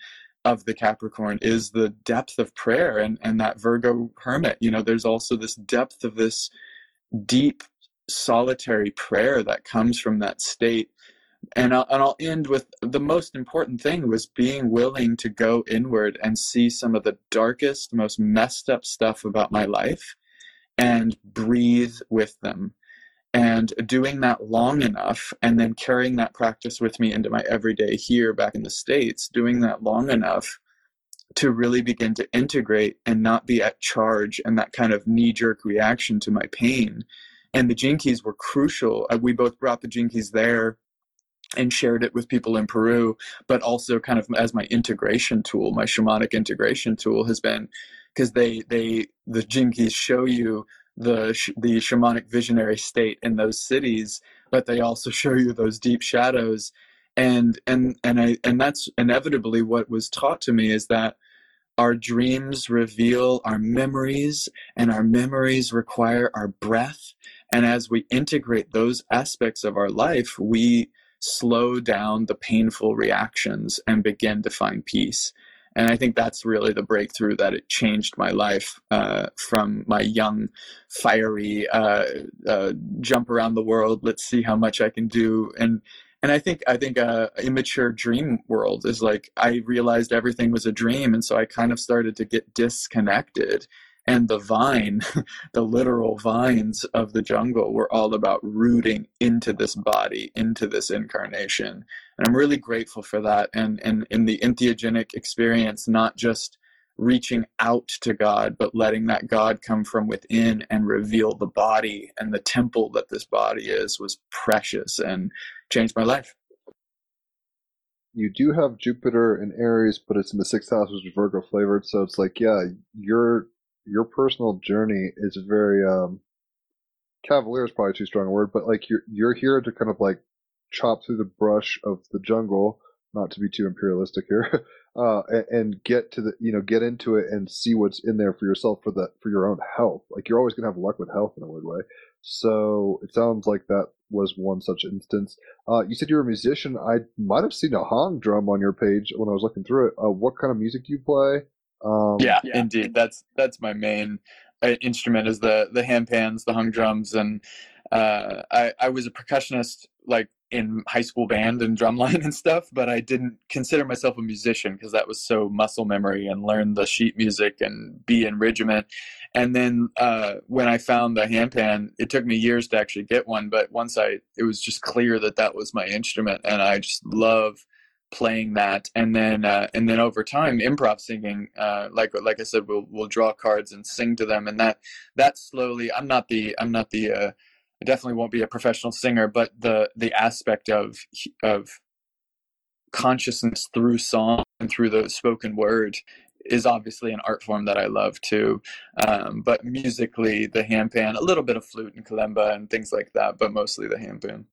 of the Capricorn is the depth of prayer and, and that Virgo hermit. You know, there's also this depth of this deep solitary prayer that comes from that state. And I'll, and I'll end with the most important thing was being willing to go inward and see some of the darkest most messed up stuff about my life and breathe with them. And doing that long enough and then carrying that practice with me into my everyday here back in the states doing that long enough to really begin to integrate and not be at charge and that kind of knee jerk reaction to my pain. And the Gene Keys were crucial. Uh, we both brought the Gene Keys there and shared it with people in Peru, but also kind of as my integration tool, my shamanic integration tool has been because they they the Gene Keys show you the the shamanic visionary state in those siddhis, but they also <laughs> show you those deep shadows, and and and I and that's inevitably what was taught to me is that our dreams reveal our memories, and our memories require our breath, and as we integrate those aspects of our life, we slow down the painful reactions and begin to find peace and I think that's really the breakthrough that it changed my life uh, from my young, fiery uh, uh, jump around the world. Let's see how much I can do, and and I think I think a immature dream world is like I realized everything was a dream, and so I kind of started to get disconnected. And the vine, <laughs> the literal vines of the jungle, were all about rooting into this body, into this incarnation. And i'm really grateful for that. And and in the entheogenic experience not just reaching out to god but letting that god come from within and reveal the body and the temple that this body is was precious. And changed my life you do have jupiter in aries but it's in the sixth house which is virgo flavored so it's like yeah your your personal journey is very um cavalier is probably too strong a word but like you're you're here to kind of like chop through the brush of the jungle, not to be too imperialistic here, <laughs> uh, and, and, get to the, you know, get into it and see what's in there for yourself for the, for your own health. Like you're always to have luck with health in a weird way. So it sounds like that was one such instance. Uh, you said you're a musician. I might have seen a hang drum on your page when I was looking through it. Uh, what kind of music do you play? Um, yeah, yeah, indeed. That's that's my main uh, instrument is the the hand pans, the hang drums, and uh, I I was a percussionist like in high school band and drumline and stuff, but I didn't consider myself a musician because that was so muscle memory and learn the sheet music and be in regiment. And then uh, when I found the handpan, it took me years to actually get one, but once I, it was just clear that that was my instrument, and I just love playing that. And then, uh, and then over time, improv singing, uh, like like I said, we'll we'll draw cards and sing to them, and that that slowly. I'm not the I'm not the uh, I definitely won't be a professional singer, but the the aspect of of consciousness through song and through the spoken word is obviously an art form that I love too. Um, but musically, the handpan, a little bit of flute and kalimba and things like that, but mostly the handpan.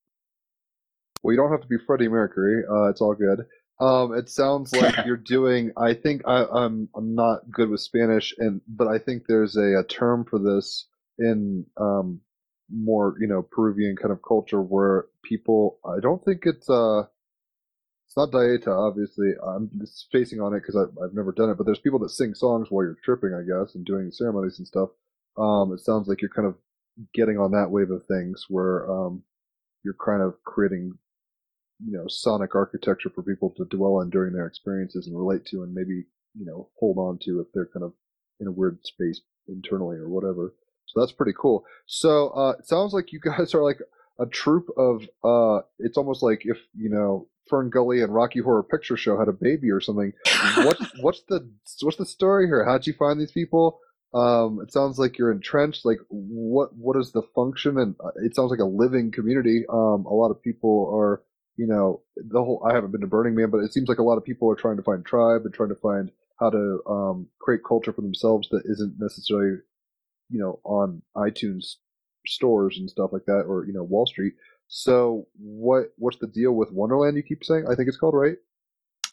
Well, you don't have to be Freddie Mercury. Uh, it's all good. Um, it sounds like <laughs> you're doing. I think I, am I'm, I'm not good with Spanish, and but I think there's a, a term for this in um, more you know Peruvian kind of culture where people I don't think it's uh it's not dieta obviously. I'm just facing on it because I've never done it but there's people that sing songs while you're tripping I guess and doing ceremonies and stuff. Um it sounds like you're kind of getting on that wave of things where um you're kind of creating you know sonic architecture for people to dwell on during their experiences and relate to and maybe you know hold on to if they're kind of in a weird space internally or whatever so that's pretty cool. So uh, it sounds like you <laughs> guys are like a troupe of. Uh, it's almost like if you know Fern Gully and Rocky Horror Picture Show had a baby or something. what's <laughs> what's the what's the story here? How'd you find these people? Um, it sounds like you're entrenched. Like what what is the function? And uh, it sounds like a living community. Um, a lot of people are you know the whole. I haven't been to Burning Man, but it seems like a lot of people are trying to find tribe and trying to find how to um, create culture for themselves that isn't necessarily you know, on iTunes stores and stuff like that, or you know, Wall Street. So what what's the deal with Wonderland? You keep saying, I think it's called right.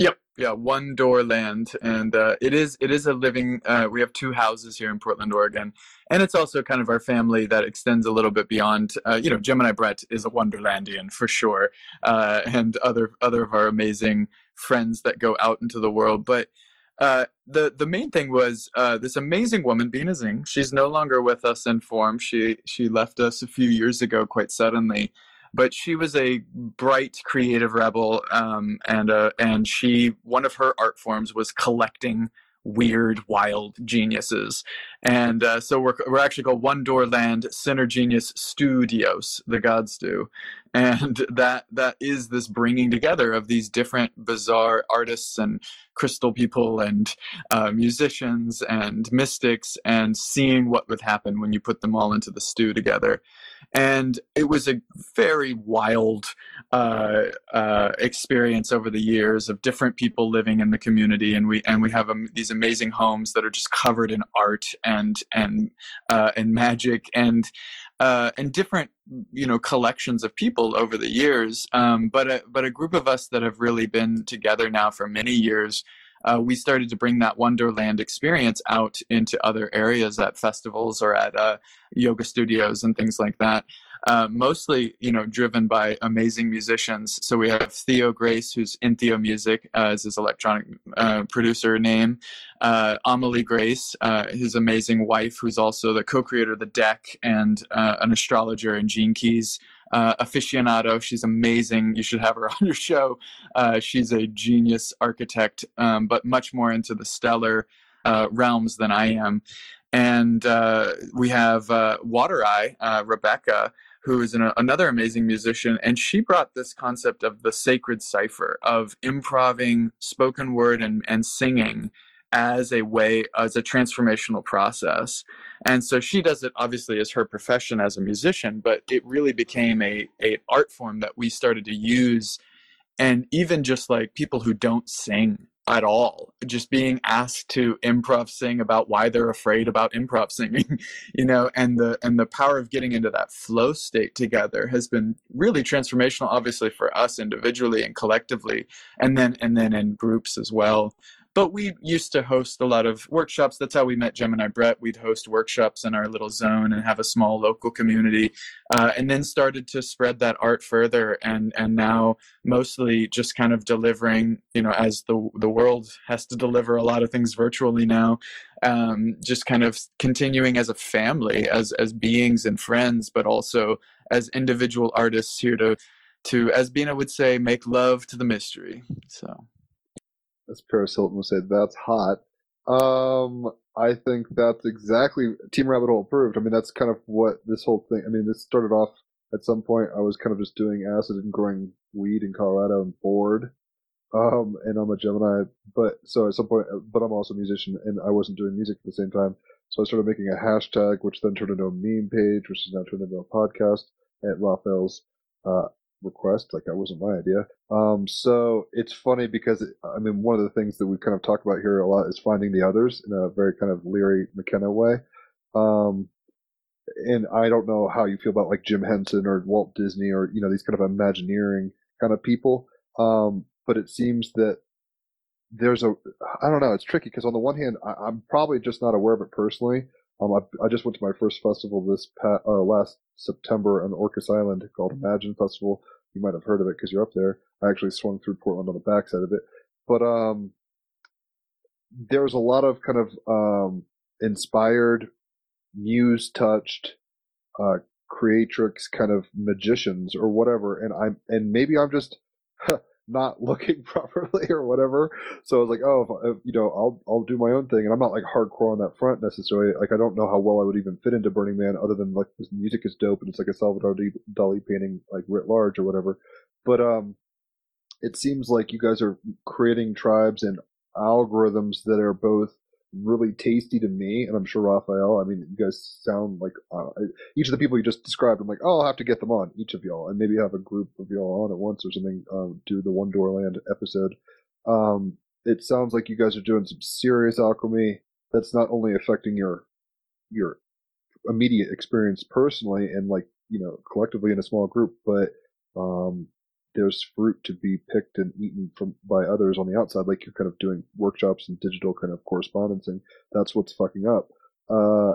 Yep, yeah, One Door Land, and uh, it is it is a living. Uh, we have two houses here in Portland, Oregon, and it's also kind of our family that extends a little bit beyond. Uh, you know, Gemini Brett is a Wonderlandian for sure, uh, and other other of our amazing friends that go out into the world. But uh, the the main thing was uh, this amazing woman, Bina Zing. She's no longer with us in form. She she left us a few years ago, quite suddenly. But she was a bright, creative rebel, um, and uh, and she one of her art forms was collecting weird, wild geniuses. And uh, so we're, we're actually called One Door Land Center Genius Studios, the gods do. And <laughs> that that is this bringing together of these different bizarre artists and crystal people and uh, musicians and mystics and seeing what would happen when you put them all into the stew together and it was a very wild uh, uh, experience over the years of different people living in the community, and we and we have um, these amazing homes that are just covered in art and and uh, and magic and uh, and different you know collections of people over the years. Um, but a, but a group of us that have really been together now for many years uh, we started to bring that Wonderland experience out into other areas at festivals or at uh, yoga studios and things like that. Uh, mostly, you know, driven by amazing musicians. So we have Theo Grace, who's in Theo Music, uh, as his electronic uh, producer name. Uh, Amelie Grace, uh, his amazing wife, who's also the co-creator of the deck and uh, an astrologer and Gene Keys uh, aficionado. She's amazing. You should have her <laughs> on your show. Uh, she's a genius architect, um, but much more into the stellar uh, realms than I am. And uh, we have uh, Water Eye, uh, Rebecca, who is an, another amazing musician, and she brought this concept of the sacred cipher of improving spoken word and, and singing as a way as a transformational process. And so she does it obviously as her profession as a musician but it really became a, a art form that we started to use. And even just like people who don't sing at all just being asked to improv sing about why they're afraid about improv singing <laughs> you know and the and the power of getting into that flow state together has been really transformational obviously for us individually and collectively and then and then in groups as well but we used to host a lot of workshops. That's how we met Gemini Brett. We'd host workshops in our little zone and have a small local community, uh, and then started to spread that art further. And and now mostly just kind of delivering, you know, as the the world has to deliver a lot of things virtually now. Um, just kind of continuing as a family, as as beings and friends, but also as individual artists here to to, as Bina would say, make love to the mystery. So as Paris Hilton would say, that's hot. Um, I think that's exactly Team Rabbit Hole approved. I mean, that's kind of what this whole thing. I mean, this started off at some point. I was kind of just doing acid and growing weed in Colorado and bored. Um, and I'm a Gemini, but so at some point, but I'm also a musician, and I wasn't doing music at the same time. So I started making a hashtag, which then turned into a meme page, which is now turned into a podcast at Raphael's uh, request. Like that wasn't my idea. Um, so it's funny because it, I mean, one of the things that we kind of talk about here a lot is finding the others in a very kind of Leary McKenna way. Um, and I don't know how you feel about like Jim Henson or Walt Disney or, you know, these kind of Imagineering kind of people. Um, but it seems that there's a, I don't know, it's tricky because on the one hand, I, am probably just not aware of it personally. Um, I, I, just went to my first festival this past, uh, last September on Orcas Island called Imagine Festival, you might have heard of it because you're up there. I actually swung through Portland on the backside of it, but um, there's a lot of kind of um, inspired, muse touched, uh, creatrix kind of magicians or whatever, and I'm and maybe I'm just not <laughs> looking properly or whatever. So I was like, oh, if, you know, I'll I'll do my own thing, and I'm not like hardcore on that front necessarily. Like I don't know how well I would even fit into Burning Man, other than like this music is dope and it's like a Salvador Dali painting, like writ large or whatever. But um, it seems like you guys are creating tribes and algorithms that are both really tasty to me, and I'm sure Raphael. I mean, you guys sound like uh, each of the people you just described. I'm like, oh, I'll have to get them on each of y'all, and maybe have a group of y'all on at once or something. Um, do the Wonderland episode. Um, it sounds like you guys are doing some serious alchemy that's not only affecting your your immediate experience personally and like you know collectively in a small group, but um, there's fruit to be picked and eaten from by others on the outside, like you're kind of doing workshops and digital kind of correspondencing. That's what's fucking up. Uh,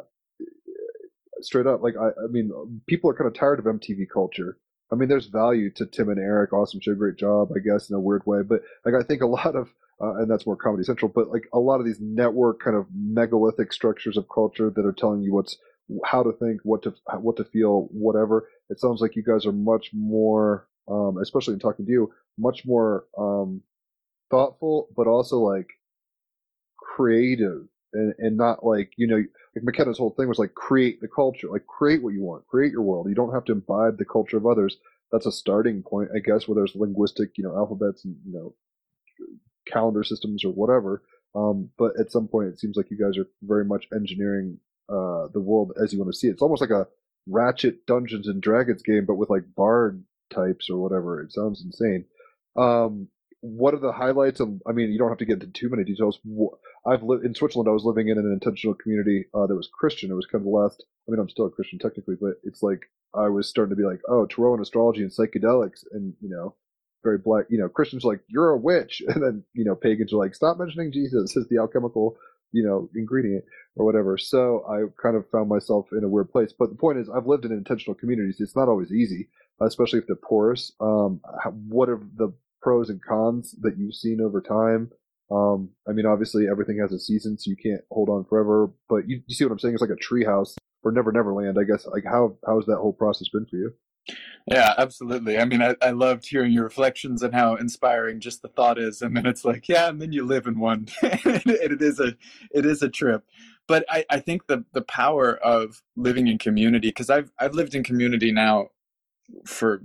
straight up, like I, I mean, people are kind of tired of MTV culture. I mean, there's value to Tim and Eric. Awesome show, great job, I guess, in a weird way. But like, I think a lot of, uh, and that's more Comedy Central. But like, a lot of these network kind of megalithic structures of culture that are telling you what's how to think, what to what to feel, whatever. It sounds like you guys are much more um, especially in talking to you, much more um, thoughtful, but also like creative and, and not like, you know, like McKenna's whole thing was like create the culture, like create what you want, create your world. You don't have to imbibe the culture of others. That's a starting point, I guess, where there's linguistic, you know, alphabets and, you know, calendar systems or whatever. Um, but at some point, it seems like you guys are very much engineering uh, the world as you want to see it. It's almost like a Ratchet Dungeons and Dragons game, but with like bard types or whatever. It sounds insane. Um, what are the highlights? Of, I mean, you don't have to get into too many details. I've lived in Switzerland. I was living in an intentional community uh, that was Christian. It was kind of the last. I mean, I'm still a Christian technically, but it's like I was starting to be like, oh, Tarot and astrology and psychedelics, and you know, very black. You know, Christians like, you're a witch, <laughs> and then you know, pagans are like, stop mentioning Jesus as the alchemical, you know, ingredient or whatever. So I kind of found myself in a weird place. But the point is, I've lived in intentional communities. It's not always easy, especially if they're porous. Um, what are the pros and cons that you've seen over time? Um, I mean, obviously everything has a season, so you can't hold on forever. But you, you see what I'm saying? It's like a treehouse or Never Never Land, I guess. Like how how's that whole process been for you? Yeah, absolutely. I mean, I, I loved hearing your reflections and how inspiring just the thought is, and then it's like, yeah, and then you live in one. <laughs> it, it is a it is a trip. But I, I think the the power of living in community because I've I've lived in community now for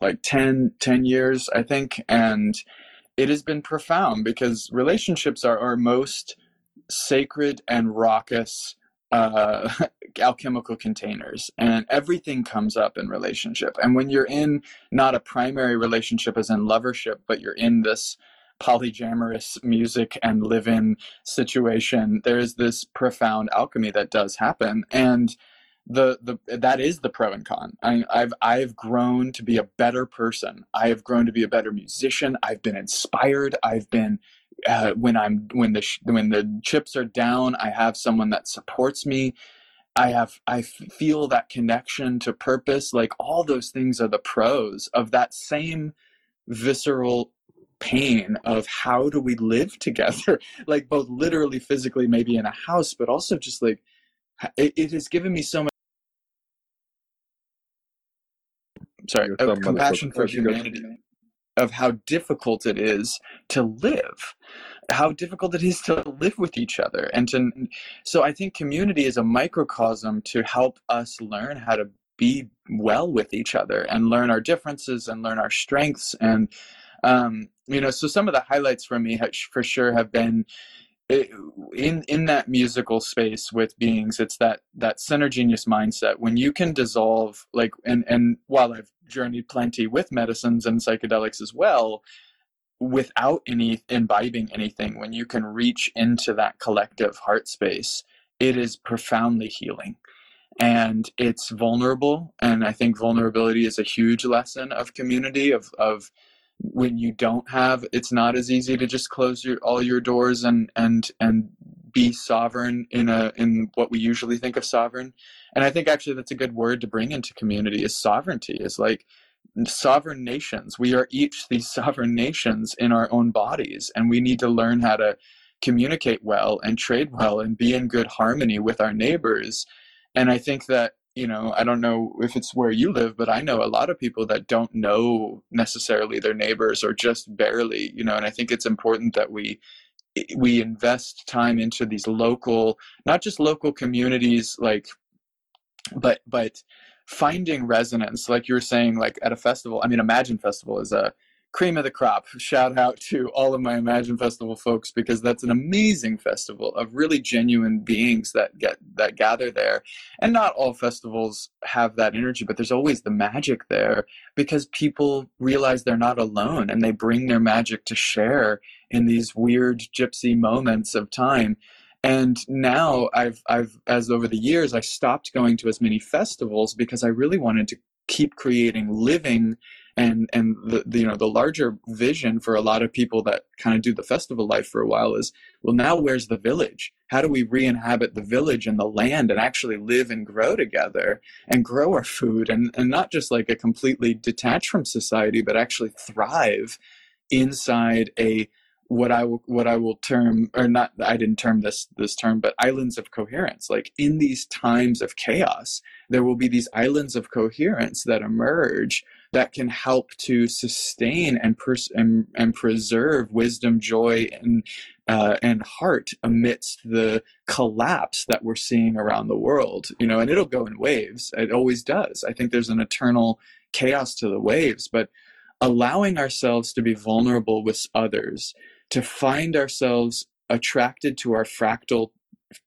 like 10, 10 years, I think, and it has been profound because relationships are our most sacred and raucous uh, <laughs> alchemical containers and everything comes up in relationship and when you're in not a primary relationship as in lovership but you're in this polyamorous music and live in situation there's this profound alchemy that does happen and the the that is the pro and con. I, I've I've grown to be a better person. I have grown to be a better musician. I've been inspired. I've been uh, when I'm when the when the chips are down, I have someone that supports me. I have I feel that connection to purpose. Like all those things are the pros of that same visceral pain of how do we live <laughs> together like both literally physically maybe in a house but also just like it, it has given me so much sorry, compassion for humanity, of how difficult it is to live, how difficult it is to live with each other, and to. So I think community is a microcosm to help us learn how to be well with each other and learn our differences and learn our strengths and um, you know so some of the highlights for me for sure have been in in that musical space with beings it's that that genius mindset. When you can dissolve like and and while i've journeyed plenty with medicines and psychedelics as well without any imbibing anything when you can reach into that collective heart space it is profoundly healing. And it's vulnerable and i think vulnerability is a huge lesson of community of of when you don't have it's not as easy to just close your all your doors and and and be sovereign in a in what we usually think of sovereign. And i think actually that's a good word to bring into community is sovereignty is like sovereign nations. We are each these <laughs> sovereign nations in our own bodies and we need to learn how to communicate well and trade well and be in good harmony with our neighbors. And i think that you know, I don't know if it's where you live, but I know a lot of people that don't know necessarily their neighbors or just barely, you know, and I think it's important that we we invest time into these local not just local communities like but but finding resonance like you were saying like at a festival. I mean imagine festival is a cream of the crop. Shout out to all of my Imagine Festival folks because that's an amazing festival of really genuine beings that get that gather there. And not all festivals have that energy, but there's always the magic there because people realize they're not alone and they bring their magic to share in these weird gypsy moments of time. And now I've I've as over the years I stopped going to as many festivals because I really wanted to keep creating living and and the, the, you know the larger vision for a lot of people that kind of do the festival life for a while is well now where's the village? How do we re-inhabit the village and the land and actually live and grow together and grow our food and and not just like a completely detached from society but actually thrive inside a what I will what I will term or not I didn't term this this term but islands of coherence. Like in these times of chaos there will be these islands of coherence that emerge that can help to sustain and pers- and, and preserve wisdom, joy, and uh, and heart amidst the collapse that we're seeing around the world. You know, and it'll go in waves. It always does. I think there's an eternal chaos to the waves, but allowing ourselves to be vulnerable with others, to find ourselves attracted to our fractal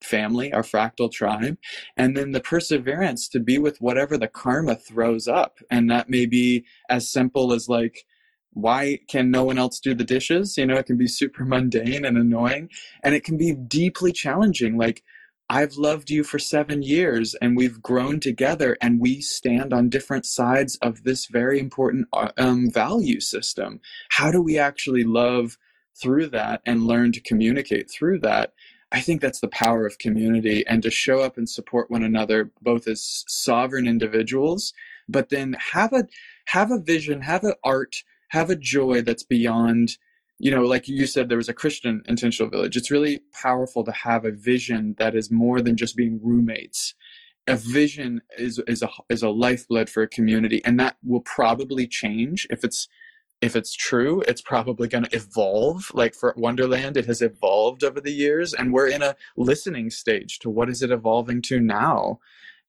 family, our fractal tribe, and then the perseverance to be with whatever the karma throws up. And that may be as simple as like, why can no one else do the dishes? You know, it can be super mundane and annoying, and it can be deeply challenging. Like, I've loved you for seven years and we've grown together and we stand on different sides of this very important uh, um, value system. How do we actually love through that and learn to communicate through that? I think that's the power of community and to show up and support one another both as sovereign individuals, but then have a have a vision, have an art, have a joy that's beyond you know, like you said, there was a Christian intentional village. It's really powerful to have a vision that is more than just being roommates. A vision is is a is a lifeblood for a community, and that will probably change if it's if it's true. It's probably going to evolve. Like for Wonderland, it has evolved over the years, and we're in a listening stage to what is it evolving to now.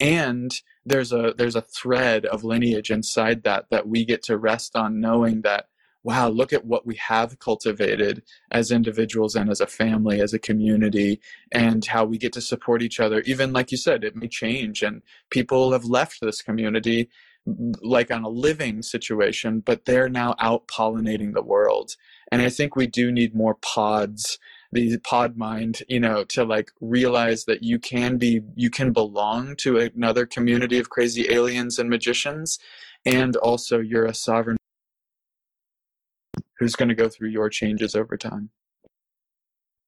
And there's a there's a thread of lineage inside that that we get to rest on, knowing that wow, look at what we have cultivated as individuals and as a family, as a community, and how we get to support each other. Even like you said, it may change, and people have left this community like on a living situation, but they're now out pollinating the world. And I think we do need more pods the pod mind you know to like realize that you can be you can belong to another community of crazy aliens and magicians and also you're a sovereign who's going to go through your changes over time.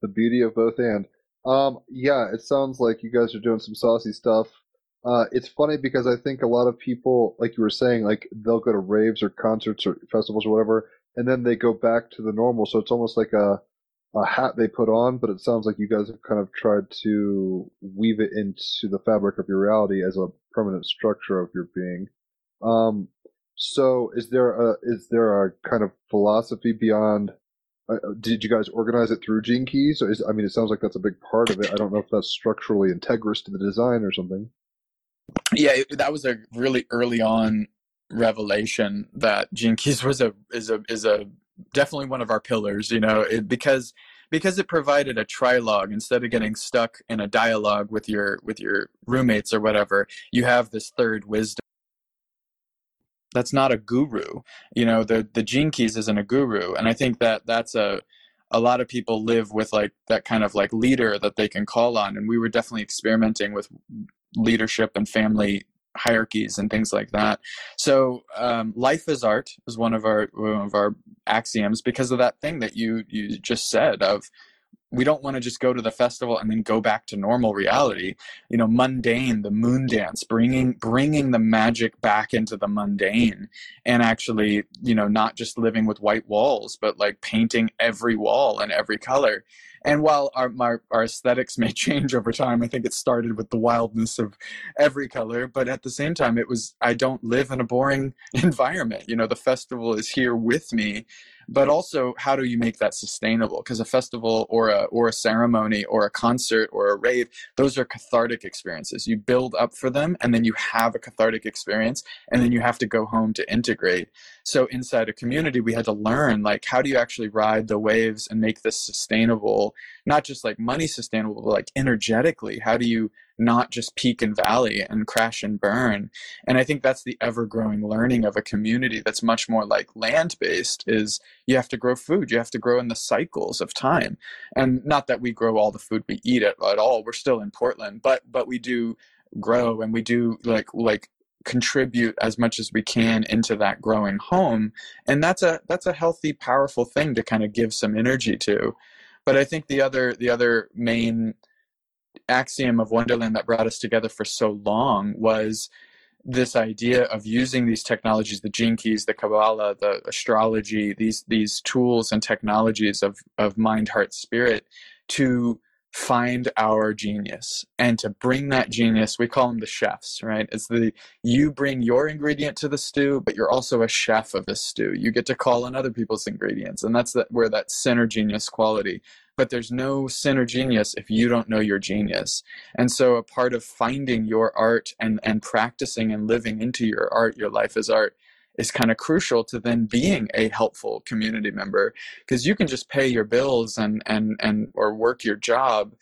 The beauty of both and. Um, yeah, it sounds like you guys are doing some saucy stuff. Uh, it's funny because I think a lot of people, like you were saying, like they'll go to raves or concerts or festivals or whatever, and then they go back to the normal. So it's almost like a a hat they put on, but it sounds like you guys have kind of tried to weave it into the fabric of your reality as a permanent structure of your being. Um, so, is there a is there a kind of philosophy beyond? Uh, uh, did you guys organize it through Gene Keys? Or is, I mean, it sounds like that's a big part of it. I don't know if that's structurally integrous to the design or something. Yeah, that was a really early on revelation that Gene Keys was a is a is a definitely one of our pillars. You know, it, because because it provided a trilogue instead of getting stuck in a dialogue with your with your roommates or whatever. You have this third wisdom that's not a guru you know the the gene keys isn't a guru and i think that that's a a lot of people live with like that kind of like leader that they can call on and we were definitely experimenting with leadership and family hierarchies and things like that. So um, life is art is one of our one of our axioms because of that thing that you you just said of we don't want to just go to the festival and then go back to normal reality. You know mundane the moon dance bringing bringing the magic back into the mundane and actually you know not just living with white walls but like painting every wall in every color. And while our, our, our aesthetics may <laughs> change over time i think it started with the wildness of every color but at the same time it was i don't live in a boring <laughs> environment. You know the festival is here with me but also how do you make that sustainable? Because a festival or a or a ceremony or a concert or a rave those are cathartic experiences. You build up for them and then you have a cathartic experience and then you have to go home to integrate. So inside a community we had to learn like how do you actually ride the waves and make this sustainable? Not just like money sustainable but like energetically how do you not just peak and valley and crash and burn. And i think that's the ever growing learning of a community that's much more like land based is you have to grow food you have to grow in the cycles of time. And not that we grow all the food we eat at, at all we're still in portland but but we do grow and we do like like contribute as much as we can into that growing home. And that's a that's a healthy powerful thing to kind of give some energy to. But i think the other the other main axiom of Wonderland that brought us together for so long was this idea of using these technologies the gene keys the kabbalah the astrology these these tools and technologies of of mind heart spirit to find our genius and to bring that genius we call them the chefs right? It's the you bring your ingredient to the stew but you're also a chef of the stew. You get to call on other people's ingredients and that's that where that center genius quality but there's no center genius if you don't know your genius. And so a part of finding your art and and practicing and living into your art your life as art is kind of crucial to then being a helpful community member because you can just pay your bills and and and or work your job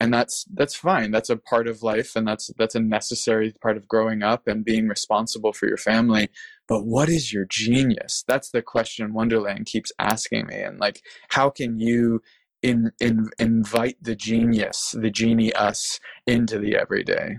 and that's that's fine. That's a part of life and that's that's a necessary part of growing up and being responsible for your family. But what is your genius? That's the question wonderland keeps asking me and like how can you in, in invite the genius the genie us into the everyday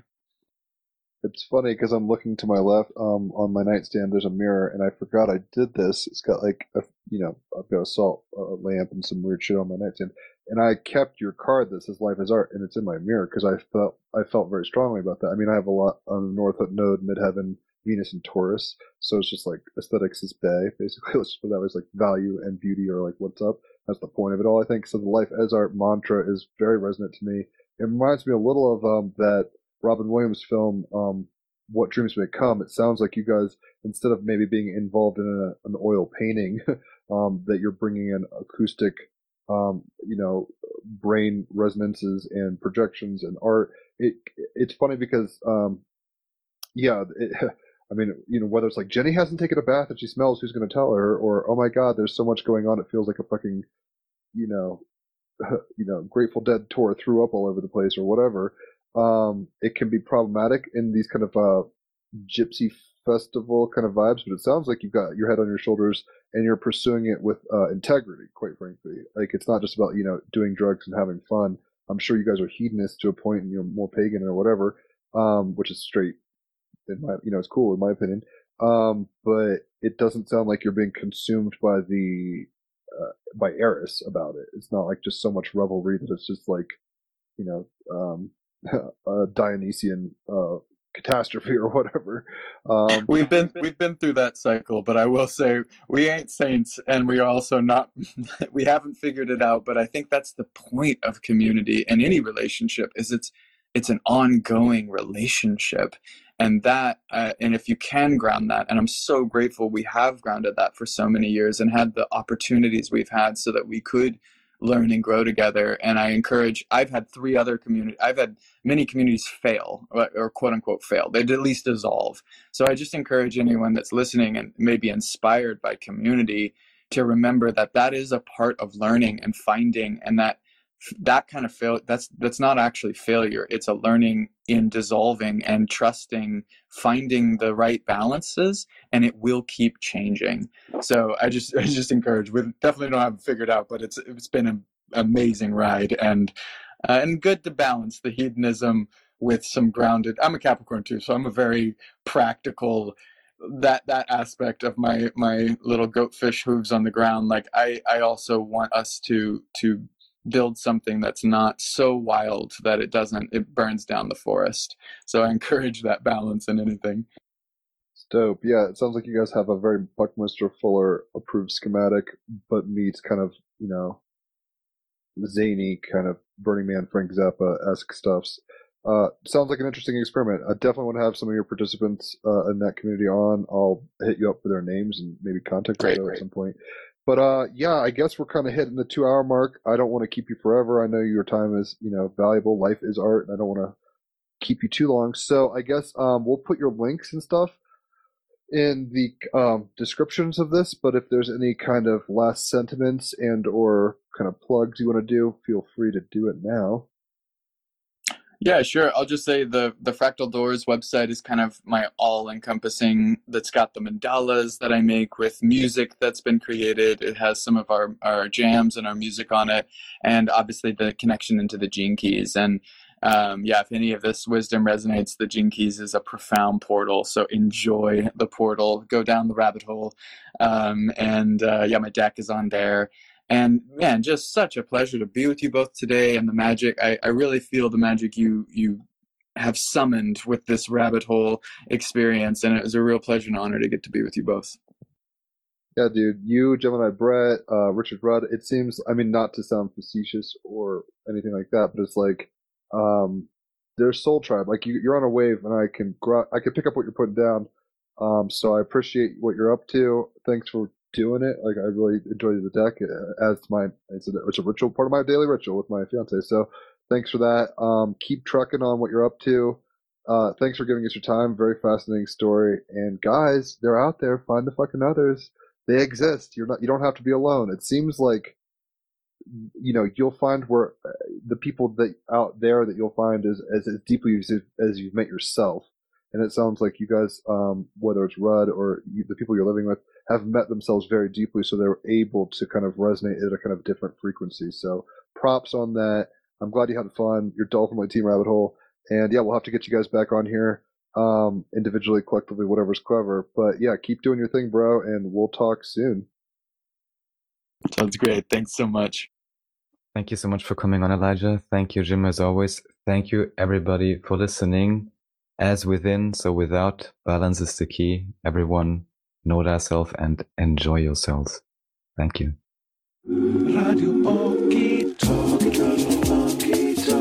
It's funny because I'm looking to my left um, on my nightstand. There's a mirror, and I forgot I did this. It's got like a, you know, I've got a salt uh, lamp and some weird shit on my nightstand, and I kept your card that says "Life is Art" and it's in my mirror because I felt I felt very strongly about that. I mean, I have a lot on the North Node, Midheaven, Venus, and Taurus, so it's just like aesthetics is bay. Basically, <laughs> let's just put that way. It's like value and beauty are like what's up. That's the point of it all, I think. So the "Life as Art" mantra is very resonant to me. It reminds me a little of um, that Robin Williams film, um, What Dreams May Come. It sounds like you guys, instead of maybe being involved in a, an oil painting, <laughs> um, that you're bringing in acoustic, um, you know, brain resonances and projections and art. It it's funny because, um, yeah, it, <laughs> I mean, you know, whether it's like Jenny hasn't taken a bath and she smells, who's going to tell her? Or oh my God, there's so much going on, it feels like a fucking, you know, <laughs> you know, Grateful Dead tour threw up all over the place or whatever um, it can be problematic in these kind of uh, gypsy festival kind of vibes, but it sounds like you've got your head on your shoulders and you're pursuing it with uh, integrity, quite frankly. Like it's not just about, you know, doing drugs and having fun. I'm sure you guys are hedonists to a point, you know, more pagan or whatever, um, which is straight. In my, you know, it's cool in my opinion. Um, but it doesn't sound like you're being consumed by the, uh, by Eris about it. It's not like just so much revelry that it's just like, you know, um, <laughs> a Dionysian uh, catastrophe or whatever. Um, <laughs> we've been we've been through that cycle, but I will say we ain't saints, and we are also not. <laughs> we haven't figured it out, but I think that's the point of community and any relationship is it's it's an ongoing relationship and that uh, and if you can ground that and i'm so grateful we have grounded that for so many years and had the opportunities we've had so that we could learn and grow together. And I encourage, I've had three other community, I've had many communities fail or, or, quote unquote fail. They'd at least dissolve. So I just encourage anyone that's listening and maybe inspired by community to remember that that is a part of learning and finding and that that kind of fail that's that's not actually failure. It's a learning in dissolving and trusting finding the right balances and it will keep changing. So i just <laughs> i just encourage we definitely don't have it figured out but it's it's been an amazing ride and uh, and good to balance the hedonism with some grounded i'm a capricorn too so i'm a very practical that that aspect of my my little goatfish hooves on the ground. Like i i also want us to to build something that's not so wild that it doesn't it burns down the forest so i encourage that balance in anything it's dope yeah it sounds like you guys have a very buckminster fuller approved schematic but meets kind of you know zany kind of burning man frank zappa-esque stuffs uh, sounds like an interesting experiment. I definitely want to have some of your participants uh, in that community on. I'll hit you up for their names and maybe contact you at some point. But uh, yeah, I guess we're kind of hitting the two hour mark. I don't want to keep you forever. I know your time is you know valuable. Life is art, and I don't want to keep you too long. So I guess um, we'll put your links and stuff in the um, descriptions of this. But if there's any kind of last sentiments and or kind of plugs you want to do, feel free to do it now. Yeah, sure. I'll just say the the Fractal Doors website is kind of my all encompassing. That's got the mandalas that I make with music that's been created. It has some of our our jams and our music on it, and obviously the connection into the Gene Keys. And um, yeah, if any of this wisdom resonates, the Gene Keys is a profound portal. So enjoy the portal, go down the rabbit hole, um, and uh, yeah, my deck is on there. And man, just such a pleasure to be with you both today. And the magic, I, I really feel the magic you you have summoned with this rabbit hole experience. And it was a real pleasure and honor to get to be with you both. Yeah, dude. You, Gemini Brett, uh, Richard Rudd. It seems, I mean, not to sound facetious or anything like that, but it's like, um, there's Soul Tribe. Like you, you're on a wave, and I can, gra- I can pick up what you're putting down. Um, so I appreciate what you're up to. Thanks for doing it. Like I really enjoyed the deck uh, as my, it's a, it's a ritual part of my daily ritual with my fiance. So thanks for that. Um, keep trucking on what you're up to. Uh, thanks for giving us your time. Very fascinating story. And guys, they're out there. Find the fucking others they exist. You're not. You don't have to be alone. It seems like you know you'll find where uh, the people that out there that you'll find is as, as deeply as, as you've met yourself. And it sounds like you guys, um, whether it's Rudd or you, the people you're living with, have met themselves very deeply, so they're able to kind of resonate at a kind of different frequency. So props on that. I'm glad you had fun. You're definitely Team Rabbit Hole. And yeah, we'll have to get you guys back on here um, individually, collectively, whatever's clever. But yeah, keep doing your thing, bro, and we'll talk soon. Sounds great. Thanks so much. Thank you so much for coming on, Elijah. Thank you, Jim, as always. Thank you, everybody, for listening. As within, so without, balance is the key. Everyone, know thyself and enjoy yourselves. Thank you. Radio Okito, Radio Okito,